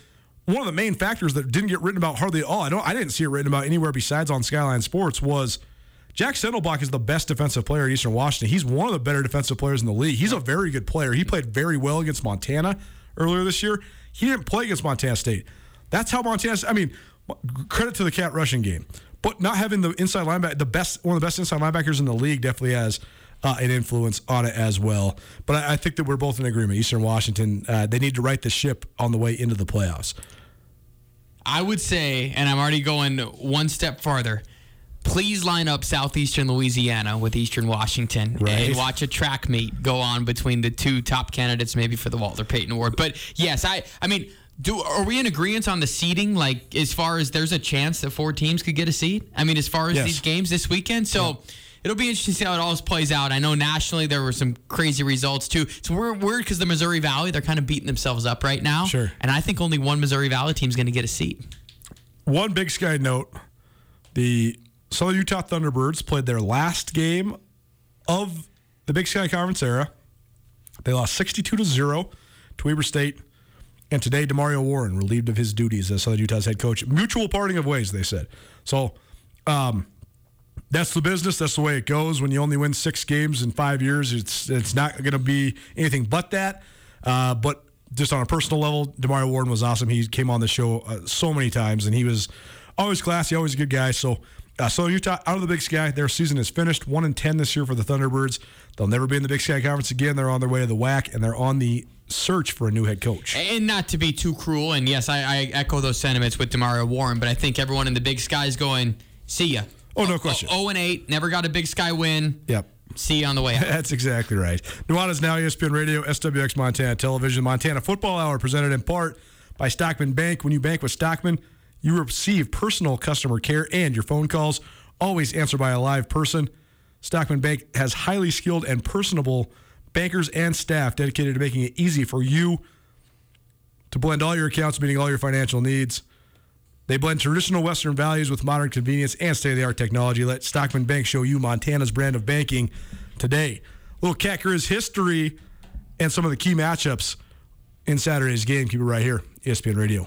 one of the main factors that didn't get written about hardly at all, I don't, I didn't see it written about anywhere besides on Skyline Sports, was Jack Sendelbach is the best defensive player at Eastern Washington. He's one of the better defensive players in the league. He's a very good player. He played very well against Montana earlier this year. He didn't play against Montana State. That's how Montana. I mean, credit to the cat rushing game, but not having the inside linebacker, the best one of the best inside linebackers in the league, definitely has uh, an influence on it as well. But I, I think that we're both in agreement. Eastern Washington, uh, they need to right the ship on the way into the playoffs. I would say, and I'm already going one step farther. Please line up southeastern Louisiana with Eastern Washington Right. and watch a track meet go on between the two top candidates, maybe for the Walter Payton Award. But yes, I, I mean, do are we in agreement on the seeding? Like, as far as there's a chance that four teams could get a seed? I mean, as far as Yes. these games this weekend, so. It'll be interesting to see how it all plays out. I know nationally there were some crazy results too. It's we're weird because the Missouri Valley they're kind of beating themselves up right now. Sure. And I think only one Missouri Valley team's going to get a seat. One Big Sky note: the Southern Utah Thunderbirds played their last game of the Big Sky Conference era. They lost 62 to zero to Weber State, and today Demario Warren relieved of his duties as Southern Utah's head coach. Mutual parting of ways, they said. So. Um, that's the business. That's the way it goes. When you only win six games in five years, it's it's not going to be anything but that. Uh, but just on a personal level, Demario Warren was awesome. He came on the show uh, so many times, and he was always classy, always a good guy. So, uh, Utah out of the Big Sky. Their season is finished. One and ten this year for the Thunderbirds. They'll never be in the Big Sky Conference again. They're on their way to the WAC, and they're on the search for a new head coach. And not to be too cruel, and yes, I, I echo those sentiments with Demario Warren, but I think everyone in the Big Sky is going, see ya. Oh, no question. 0 and 8, never got a Big Sky win. Yep. See you on the way out. That's exactly right. Nuanez now ESPN Radio, SWX Montana Television, Montana Football Hour, presented in part by Stockman Bank. When you bank with Stockman, you receive personal customer care and your phone calls always answered by a live person. Stockman Bank has highly skilled and personable bankers and staff dedicated to making it easy for you to blend all your accounts, meeting all your financial needs. They blend traditional Western values with modern convenience and state of the art technology. Let Stockman Bank show you Montana's brand of banking today. Little Grizz history and some of the key matchups in Saturday's game. Keep it right here, ESPN Radio.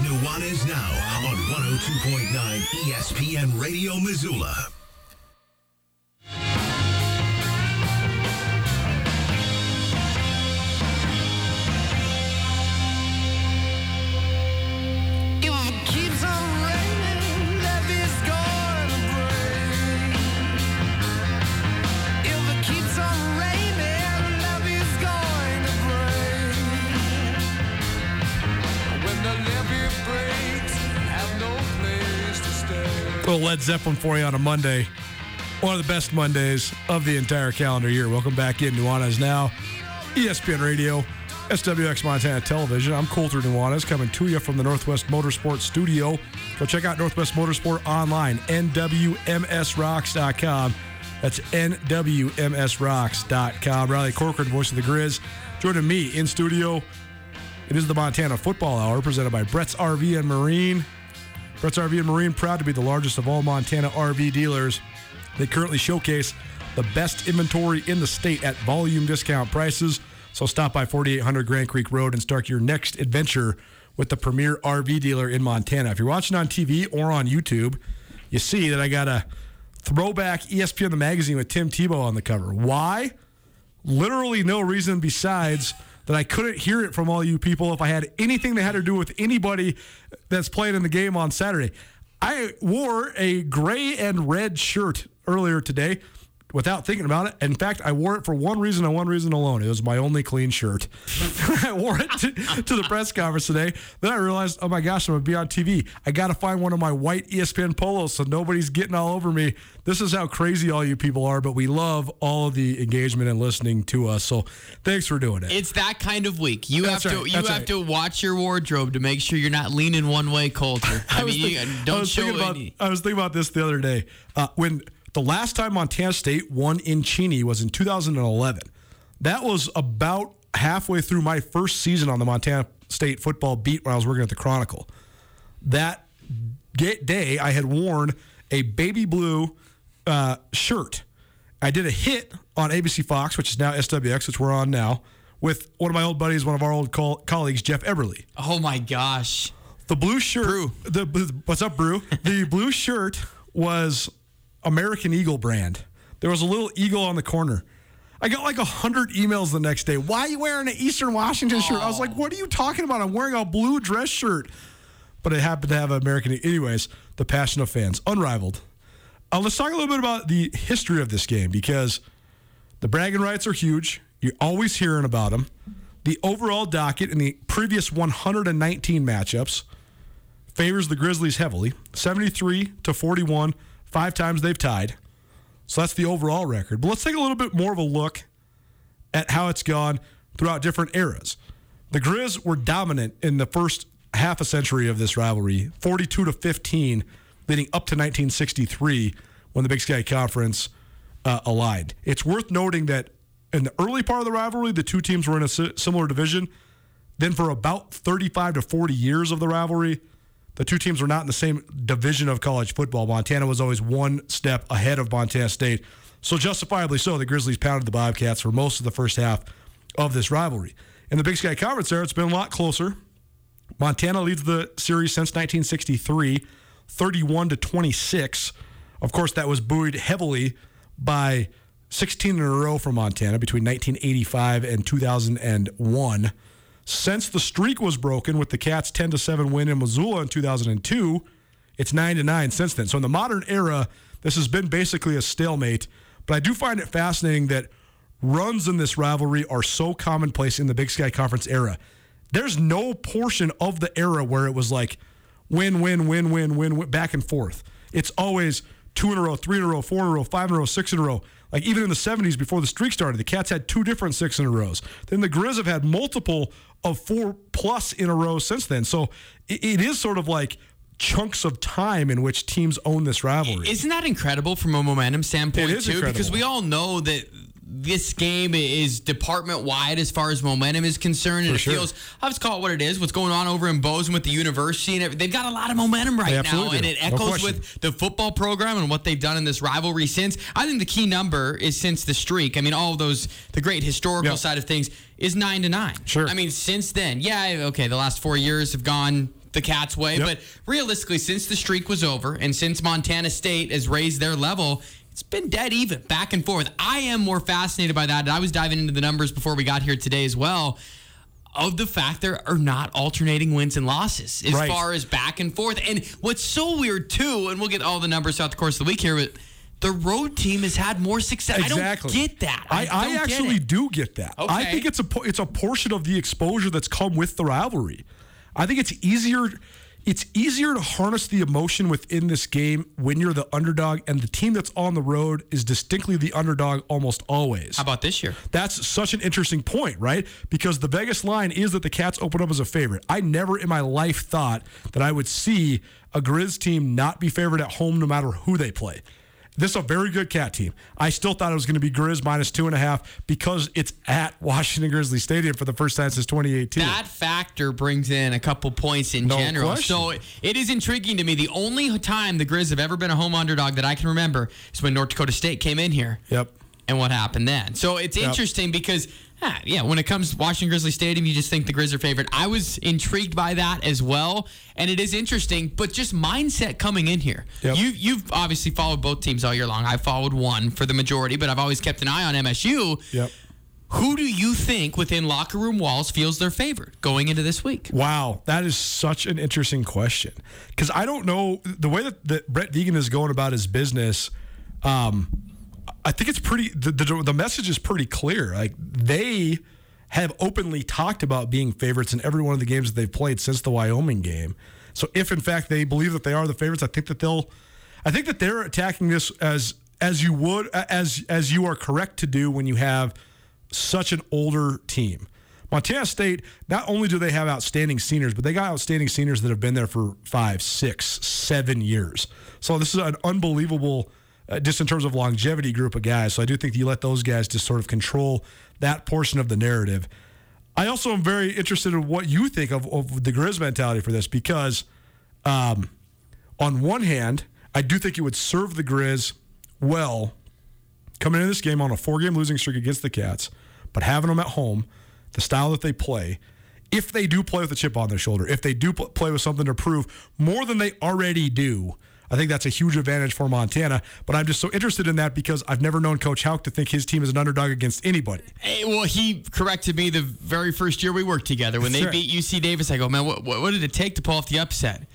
Nuanez Now on 102.9 ESPN Radio Missoula. Little Led Zeppelin for you on a Monday. One of the best Mondays of the entire calendar year. Welcome back in Nuanez now. ESPN Radio, SWX Montana Television. I'm Colter Nuanez coming to you from the Northwest Motorsport Studio. Go check out Northwest Motorsport online, nwmsrocks.com. That's nwmsrocks.com. Riley Corcoran, voice of the Grizz, joining me in studio. It is the Montana Football Hour presented by Brett's RV and Marine. Brett's RV and Marine, proud to be the largest of all Montana RV dealers. They currently showcase the best inventory in the state at volume discount prices. So stop by 4800 Grand Creek Road and start your next adventure with the premier RV dealer in Montana. If you're watching on TV or on YouTube, you see that I got a throwback ESPN the magazine with Tim Tebow on the cover. Why? Literally no reason besides that I couldn't hear it from all you people if I had anything that had to do with anybody that's playing in the game on Saturday. I wore a gray and red shirt earlier today without thinking about it. In fact, I wore it for one reason and one reason alone. It was my only clean shirt. I wore it to, to the press conference today. Then I realized, oh my gosh, I'm going to be on TV. I got to find one of my white ESPN polos so nobody's getting all over me. This is how crazy all you people are, but we love all of the engagement and listening to us. So thanks for doing it. It's that kind of week. You That's have to you have right. to watch your wardrobe to make sure you're not leaning one way culture. I, was mean, you, I don't was show about, any. I was thinking about this the other day. Uh, when the last time Montana State won in Cheney was in 2011. That was about halfway through my first season on the Montana State football beat when I was working at the Chronicle. That day, I had worn a baby blue uh, shirt. I did a hit on ABC Fox, which is now SWX, which we're on now, with one of my old buddies, one of our old col- colleagues, Jeff Eberly. Oh my gosh. The blue shirt. Brew. The what's up, Brew? the blue shirt was American Eagle brand. There was a little eagle on the corner. I got like a hundred emails the next day. Why are you wearing an Eastern Washington shirt? I was like, "What are you talking about? I'm wearing a blue dress shirt." But it happened to have an American. Anyways, the passion of fans, unrivaled. Uh, let's talk a little bit about the history of this game because the bragging rights are huge. You're always hearing about them. The overall docket in the previous 119 matchups favors the Grizzlies heavily 73 to 41. Five times they've tied. So that's the overall record. But let's take a little bit more of a look at how it's gone throughout different eras. The Grizz were dominant in the first half a century of this rivalry, 42 to 15, leading up to 1963 when the Big Sky Conference uh, allied. It's worth noting that in the early part of the rivalry, the two teams were in a similar division. Then, for about 35 to 40 years of the rivalry, the two teams were not in the same division of college football. Montana was always one step ahead of Montana State. So, justifiably so, the Grizzlies pounded the Bobcats for most of the first half of this rivalry. In the Big Sky Conference there, it's been a lot closer. Montana leads the series since 1963, 31 to 26. Of course, that was buoyed heavily by 16 in a row for Montana between 1985 and 2001. Since the streak was broken with the Cats' 10 to 7 win in Missoula in 2002, it's 9 to 9 since then. So in the modern era, this has been basically a stalemate. But I do find it fascinating that runs in this rivalry are so commonplace in the Big Sky Conference era. There's no portion of the era where it was like win, win, win, win, win, win back and forth. It's always two in a row, three in a row, four in a row, five in a row, six in a row. Like even in the 70s before the streak started, the Cats had two different six in a rows. Then the Grizz have had multiple of four plus in a row since then. So it, it is sort of like chunks of time in which teams own this rivalry. Isn't that incredible from a momentum standpoint too? Because we all know that this game is department wide as far as momentum is concerned, and For it sure. feels. I'll just call it what it is. What's going on over in Bozeman with the university, and they've got a lot of momentum right now, absolutely and it echoes question. with the football program and what they've done in this rivalry since. I think the key number is since the streak. I mean, all of those the great historical Yeah. side of things is nine to nine. Sure. I mean, since then, yeah, okay, the last four years have gone the Cats' way, Yep. but realistically, since the streak was over and since Montana State has raised their level, it's been dead even, back and forth. I am more fascinated by that. And I was diving into the numbers before we got here today as well. Of the fact there are not alternating wins and losses as Right. far as back and forth. And what's so weird too, and we'll get all the numbers throughout the course of the week here, but the road team has had more success. Exactly. I don't get that. I, I, get actually do get that. I think it's a it's a portion of the exposure that's come with the rivalry. I think it's easier it's easier to harness the emotion within this game when you're the underdog and the team that's on the road is distinctly the underdog almost always. How about this year? That's such an interesting point, right? Because the Vegas line is that the Cats open up as a favorite. I never in my life thought that I would see a Grizz team not be favored at home no matter who they play. This is a very good Cat team. I still thought it was going to be Grizz minus two and a half because it's at Washington Grizzly Stadium for the first time since 2018. That factor brings in a couple points in No general. question. So it is intriguing to me. The only time the Grizz have ever been a home underdog that I can remember is when North Dakota State came in here. Yep. And what happened then? So it's Yep. interesting because Ah, yeah, when it comes to Washington Grizzly Stadium, you just think the Grizz are favorite. I was intrigued by that as well, and it is interesting, but just mindset coming in here. Yep. You you've obviously followed both teams all year long. I followed one for the majority, but I've always kept an eye on MSU. Yep. Who do you think within locker room walls feels their favorite going into this week? Wow, that is such an interesting question because I don't know the way that, that Brent Vigen is going about his business. Um, I think it's pretty. The, the the message is pretty clear. Like they have openly talked about being favorites in every one of the games that they've played since the Wyoming game. So if in fact they believe that they are the favorites, I think that they'll. I think that they're attacking this as as you would as as you are correct to do when you have such an older team. Montana State, not only do they have outstanding seniors, but they got outstanding seniors that have been there for five, six, seven years. So this is an unbelievable, uh, just in terms of longevity, group of guys. So I do think you let those guys just sort of control that portion of the narrative. I also am very interested in what you think of, of the Grizz mentality for this because, um, on one hand, I do think it would serve the Grizz well coming into this game on a four game losing streak against the Cats, but having them at home, the style that they play, if they do play with a chip on their shoulder, if they do play with something to prove more than they already do, I think that's a huge advantage for Montana. But I'm just so interested in that because I've never known Coach Hauck to think his team is an underdog against anybody. Hey, well, he corrected me the very first year we worked together when they Sure. beat UC Davis. I go, man, what, what, did it take to pull off the upset?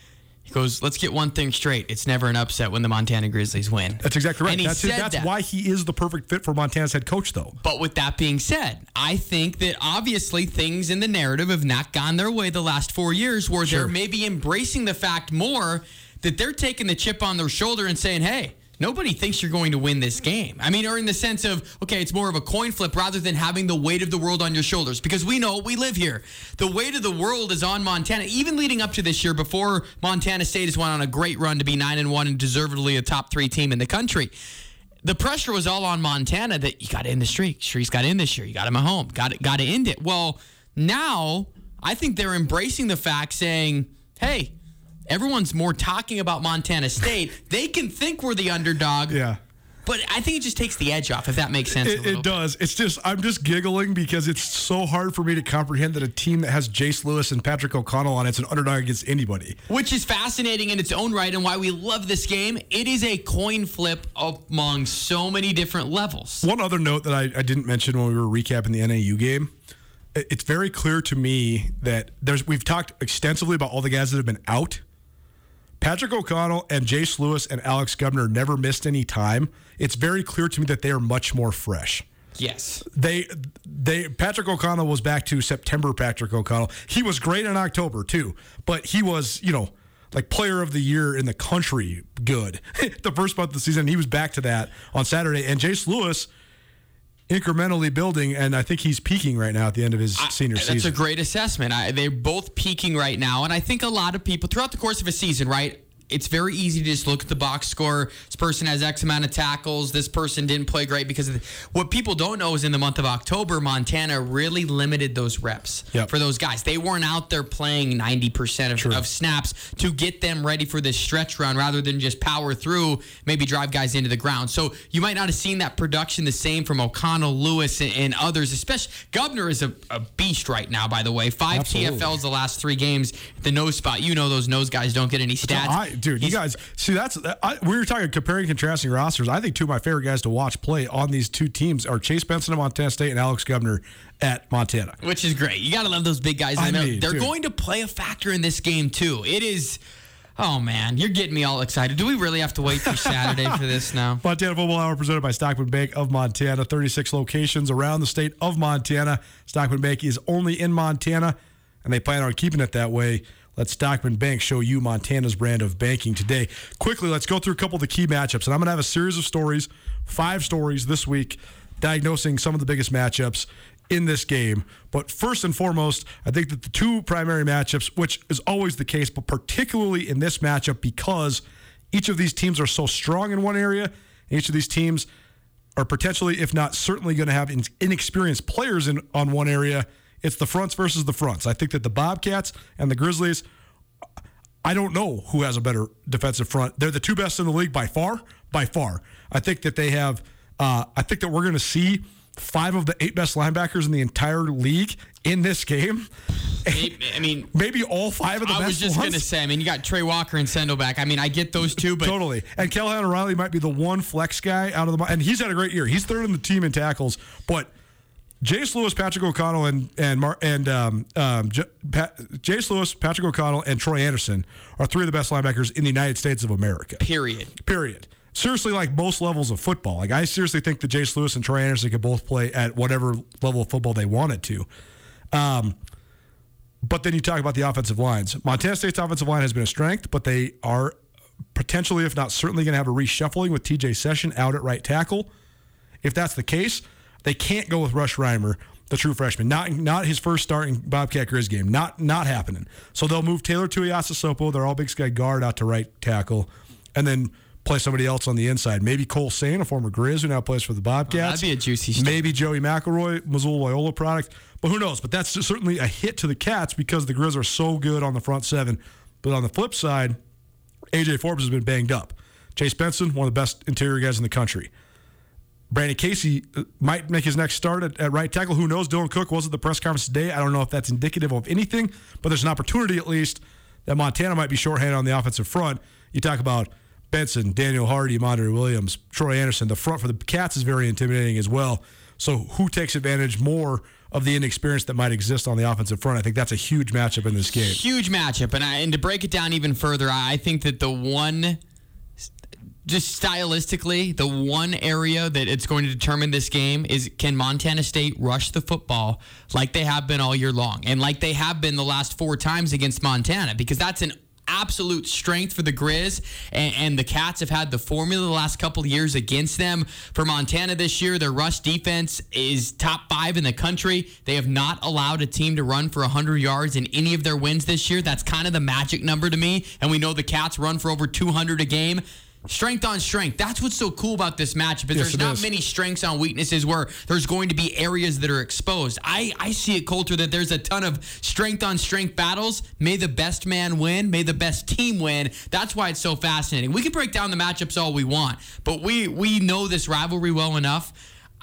He goes, let's get one thing straight. It's never an upset when the Montana Grizzlies win. That's exactly right. And that's that's that. why he is the perfect fit for Montana's head coach, though. But with that being said, I think that obviously things in the narrative have not gone their way the last four years, where Sure. they're maybe embracing the fact more that they're taking the chip on their shoulder and saying, hey, nobody thinks you're going to win this game. I mean, or in the sense of, okay, it's more of a coin flip rather than having the weight of the world on your shoulders because we know we live here. The weight of the world is on Montana, even leading up to this year before Montana State has went on a great run to be 9 and 1 and deservedly a top three team in the country the pressure was all on Montana that you got to end the streak. Streak's got to end this year. You got him at home. Got. Got to end it. Well, now I think they're embracing the fact, saying, "Hey, everyone's more talking about Montana State. they can think we're the underdog, Yeah. but I think it just takes the edge off. If that makes sense. It, it does. It's just I'm just giggling because it's so hard for me to comprehend that a team that has Jace Lewis and Patrick O'Connell on it's an underdog against anybody. which is fascinating in its own right and why we love this game. It is a coin flip among so many different levels. One other note that I, I didn't mention when we were recapping the NAU game, it- it's very clear to me that there's we've talked extensively about all the guys that have been out. Patrick O'Connell and Jace Lewis and Alex Gubner never missed any time. It's very clear to me that they are much more fresh. Yes. They they Patrick O'Connell was back to September Patrick O'Connell. He was great in October too, but he was, you know, like player of the year in the country good. the first month of the season, he was back to that on Saturday. And Jace Lewis incrementally building, and I think he's peaking right now at the end of his senior That's season. That's a great assessment. I, they're both peaking right now, and I think a lot of people throughout the course of a season, right? It's very easy to just look at the box score. This person has X amount of tackles. This person didn't play great because of the, what people don't know is in the month of October, Montana really limited those reps Yep. for those guys. They weren't out there playing 90% of, of snaps to get them ready for this stretch run rather than just power through, maybe drive guys into the ground. So you might not have seen that production the same from O'Connell, Lewis, and, and others, especially Gubner is a, a beast right now, by the way. Five Absolutely. TFLs the last three games. The nose spot, you know those nose guys don't get any stats. I, dude, you guys see that's I, we were talking comparing contrasting rosters. I think two of my favorite guys to watch play on these two teams are Chase Benson of Montana State and Alex Gubner at Montana. Which is great. You got to love those big guys. I mean, They're dude. going to play a factor in this game too. It is. Oh man, you're getting me all excited. Do we really have to wait through Saturday for this now? Montana Football Hour presented by Stockman Bank of Montana. 36 locations around the state of Montana. Stockman Bank is only in Montana, and they plan on keeping it that way. Let Stockman Bank show you Montana's brand of banking today. Quickly, let's go through a couple of the key matchups. And I'm going to have a series of stories, five stories this week, diagnosing some of the biggest matchups in this game. But first and foremost, I think that the two primary matchups, which is always the case, but particularly in this matchup because each of these teams are so strong in one area, each of these teams are potentially, if not certainly, going to have inexperienced players in on one area. It's the fronts versus the fronts. I think that the Bobcats and the Grizzlies. I don't know who has a better defensive front. They're the two best in the league by far. By far, I think that they have. Uh, I think that we're going to see five of the eight best linebackers in the entire league in this game. I mean, maybe all five of the best. I was just gonna say. I mean, you got Trey Walker and Sendelbach. I mean, I get those two, but totally. And Callahan O'Reilly might be the one flex guy out of the and he's had a great year. He's third in the team in tackles, but Jace Lewis, Patrick O'Connell, and and Mar- and um, um, J- pa- Jace Lewis, Patrick O'Connell, and Troy Anderson are three of the best linebackers in the United States of America. period. Period. Seriously, like most levels of football. Like I seriously think that Jace Lewis and Troy Anderson could both play at whatever level of football they wanted to. Um, but then you talk about the offensive lines. Montana State's offensive line has been a strength, but they are potentially, if not certainly, going to have a reshuffling with TJ Session out at right tackle. If that's the case, they can't go with Rush Reimer, the true freshman. Not not his first start in Bobcat Grizz game. Not not happening. So they'll move Taylor Tuiasosopo, their all Big Sky guard, out to right tackle, and then play somebody else on the inside. Maybe Cole Sane, a former Grizz who now plays for the oh, Bobcats. that'd be a juicy start. Maybe Joey McElroy, Missoula Loyola product. But who knows? But that's certainly a hit to the Cats because the Grizz are so good on the front seven. But on the flip side, AJ Forbes has been banged up. Chase Benson, one of the best interior guys in the country. Brandon Casey uh, might make his next start at, at right tackle. Who knows? Dylan Cook was at the press conference today. I don't know if that's indicative of anything, but there's an opportunity at least that Montana might be shorthanded on the offensive front. You talk about Benson, Daniel Hardy, Mondre Williams, Troy Anderson. The front for the Cats is very intimidating as well. So who takes advantage more of the inexperience that might exist on the offensive front? I think that's a huge matchup in this game. Huge matchup, and I, and to break it down even further, I think that the one, just stylistically, the one area that it's going to determine this game is can Montana State rush the football like they have been all year long, and like they have been the last four times against Montana, because that's an absolute strength for the Grizz, and, and the Cats have had the formula the last couple years against them. For Montana this year, their rush defense is top five in the country. They have not allowed a team to run for 100 yards in any of their wins this year. That's kind of the magic number to me, and we know the Cats run for over 200 a game. Strength on strength. That's what's so cool about this matchup. Is Yes, there's not is. many strengths on weaknesses where there's going to be areas that are exposed. I, I see it, Colter, that there's a ton of strength on strength battles. May the best man win. May the best team win. That's why it's so fascinating. We can break down the matchups all we want, but we we know this rivalry well enough.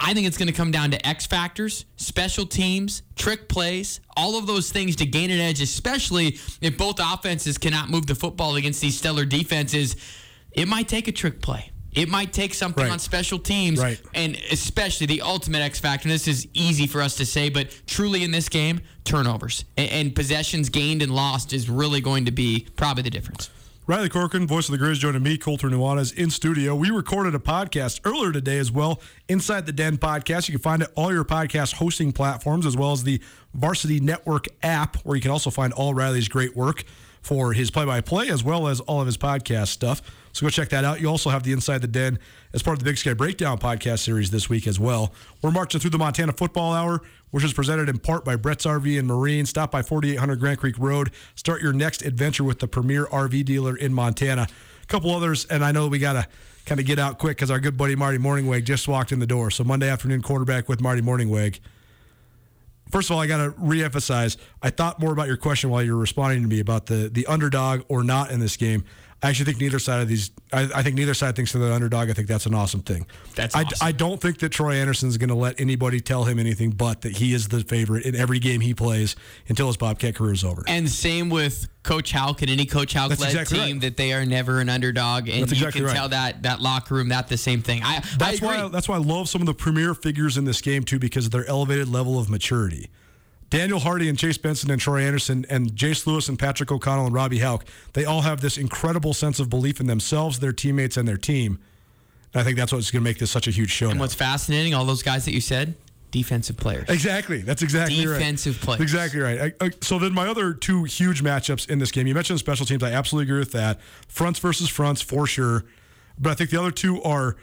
I think it's going to come down to X factors, special teams, trick plays, all of those things to gain an edge, especially if both offenses cannot move the football against these stellar defenses. It might take a trick play. It might take something Right. on special teams, Right. and especially the ultimate X factor. And this is easy for us to say, but truly in this game, turnovers and, and possessions gained and lost is really going to be probably the difference. Riley Corcoran, voice of the Grizz, joining me, Colter Nuanez, in studio. We recorded a podcast earlier today as well, Inside the Den podcast. You can find it all your podcast hosting platforms, as well as the Varsity Network app, where you can also find all Riley's great work for his play-by-play, as well as all of his podcast stuff. So go check that out. You also have the Inside the Den as part of the Big Sky Breakdown podcast series this week as well. We're marching through the Montana Football Hour, which is presented in part by Brett's RV and Marine. Stop by 4800 Grand Creek Road. Start your next adventure with the premier RV dealer in Montana. A couple others, and I know we got to kind of get out quick because our good buddy Marty Mornhinweg just walked in the door. So Monday afternoon quarterback with Marty Mornhinweg. First of all, I got to reemphasize. I thought more about your question while you were responding to me about the the underdog or not in this game. I actually think neither side of these. I, I think neither side thinks they're the underdog. I think that's an awesome thing. That's I, awesome. I don't think that Troy Anderson is going to let anybody tell him anything but that he is the favorite in every game he plays until his Bobcat career is over. And same with Coach Hauck and any Coach That's led exactly team right. that they are never an underdog, and That's you exactly can right. tell that that locker room that the same thing. I That's I why that's why I love some of the premier figures in this game too because of their elevated level of maturity. Daniel Hardy and Chase Benson and Troy Anderson and Jace Lewis and Patrick O'Connell and Robby Hauck, they all have this incredible sense of belief in themselves, their teammates, and their team. And I think that's what's going to make this such a huge show. and now. what's fascinating, all those guys that you said, defensive players. Exactly. That's exactly right. Defensive players. Exactly right. I, I, so then my other two huge matchups in this game. You mentioned special teams. I absolutely agree with that. Fronts versus fronts for sure. But I think the other two are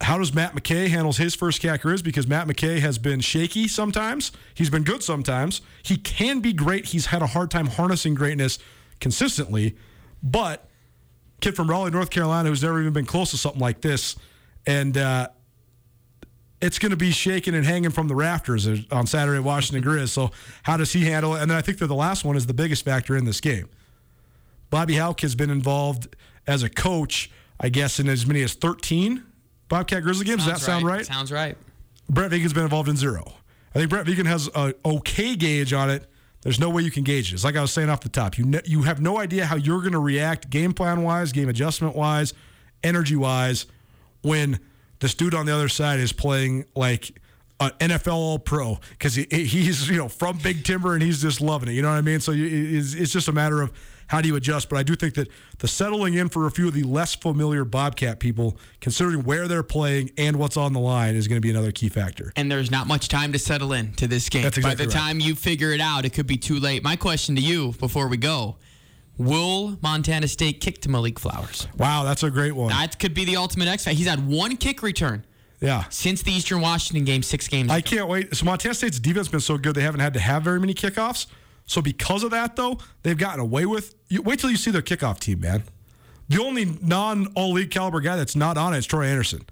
how does Matt McKay handles his first cat because Matt McKay has been shaky sometimes. He's been good sometimes. He can be great. He's had a hard time harnessing greatness consistently. But kid from Raleigh, North Carolina, who's never even been close to something like this, and uh, it's going to be shaking and hanging from the rafters on Saturday at Washington Grizz. So how does he handle it? And then I think that the last one is the biggest factor in this game. Bobby Hauck has been involved as a coach, I guess, in as many as 13 Bobcat Grizzly games. Does that sound right? Sounds right. Brent Vigen's been involved in zero. I think Brent Vigen has a okay gauge on it. There's no way you can gauge it. It's like I was saying off the top. You ne- you have no idea how you're going to react game plan wise, game adjustment wise, energy wise when this dude on the other side is playing like an NFL All Pro because he, he's you know from Big Timber and he's just loving it. You know what I mean? So you, it's, it's just a matter of how do you adjust. But I do think that the settling in for a few of the less familiar Bobcat people, considering where they're playing and what's on the line, is going to be another key factor. And there's not much time to settle in to this game. That's By the right. time you figure it out, it could be too late. My question to you before we go Will Montana State kick to Malik Flowers? Wow, that's a great one. That could be the ultimate X factor. He's had one kick return Yeah. since the Eastern Washington game, six games. I can't wait. So Montana State's defense has been so good they haven't had to have very many kickoffs. So because of that, though, they've gotten away with. You, wait till you see their kickoff team, man. The only non-all league caliber guy that's not on it is Troy Anderson.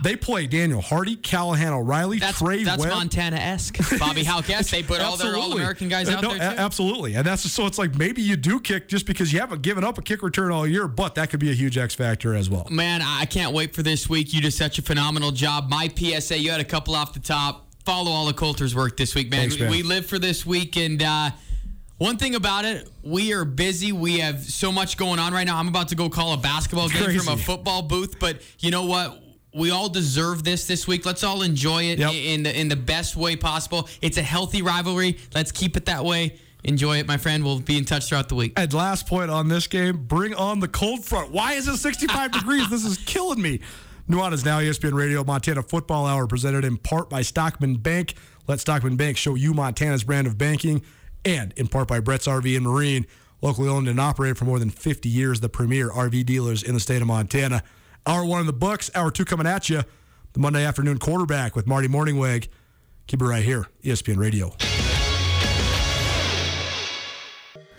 They play Daniel Hardy, Callahan O'Reilly, that's Trey that's. Montana esque. Bobby Howcast, they put all their all American guys Uh, out no, there. Too. absolutely, and that's so. It's like maybe you do kick just because you haven't given up a kick return all year, but that could be a huge X factor as well. Man, I can't wait for this week. You did such a phenomenal job. My PSA, you had a couple off the top. Follow all the Colter's work this week, man. Thanks, man. We live for this week, and uh, one thing about it, we are busy. We have so much going on right now. I'm about to go call a basketball game from a football booth, but you know what? We all deserve this this week. Let's all enjoy it Yep. in the in the best way possible. It's a healthy rivalry. Let's keep it that way. Enjoy it, my friend. We'll be in touch throughout the week. And last point on this game, bring on the cold front. Why is it 65 degrees? This is killing me. Nuanez Now, ESPN Radio, Montana Football Hour, presented in part by Stockman Bank. Let Stockman Bank show you Montana's brand of banking. And in part by Brett's RV and Marine, locally owned and operated for more than 50 years, the premier RV dealers in the state of Montana. Hour one in the books, hour two coming at you. The Monday afternoon quarterback with Marty Mornhinweg. Keep it right here, ESPN Radio.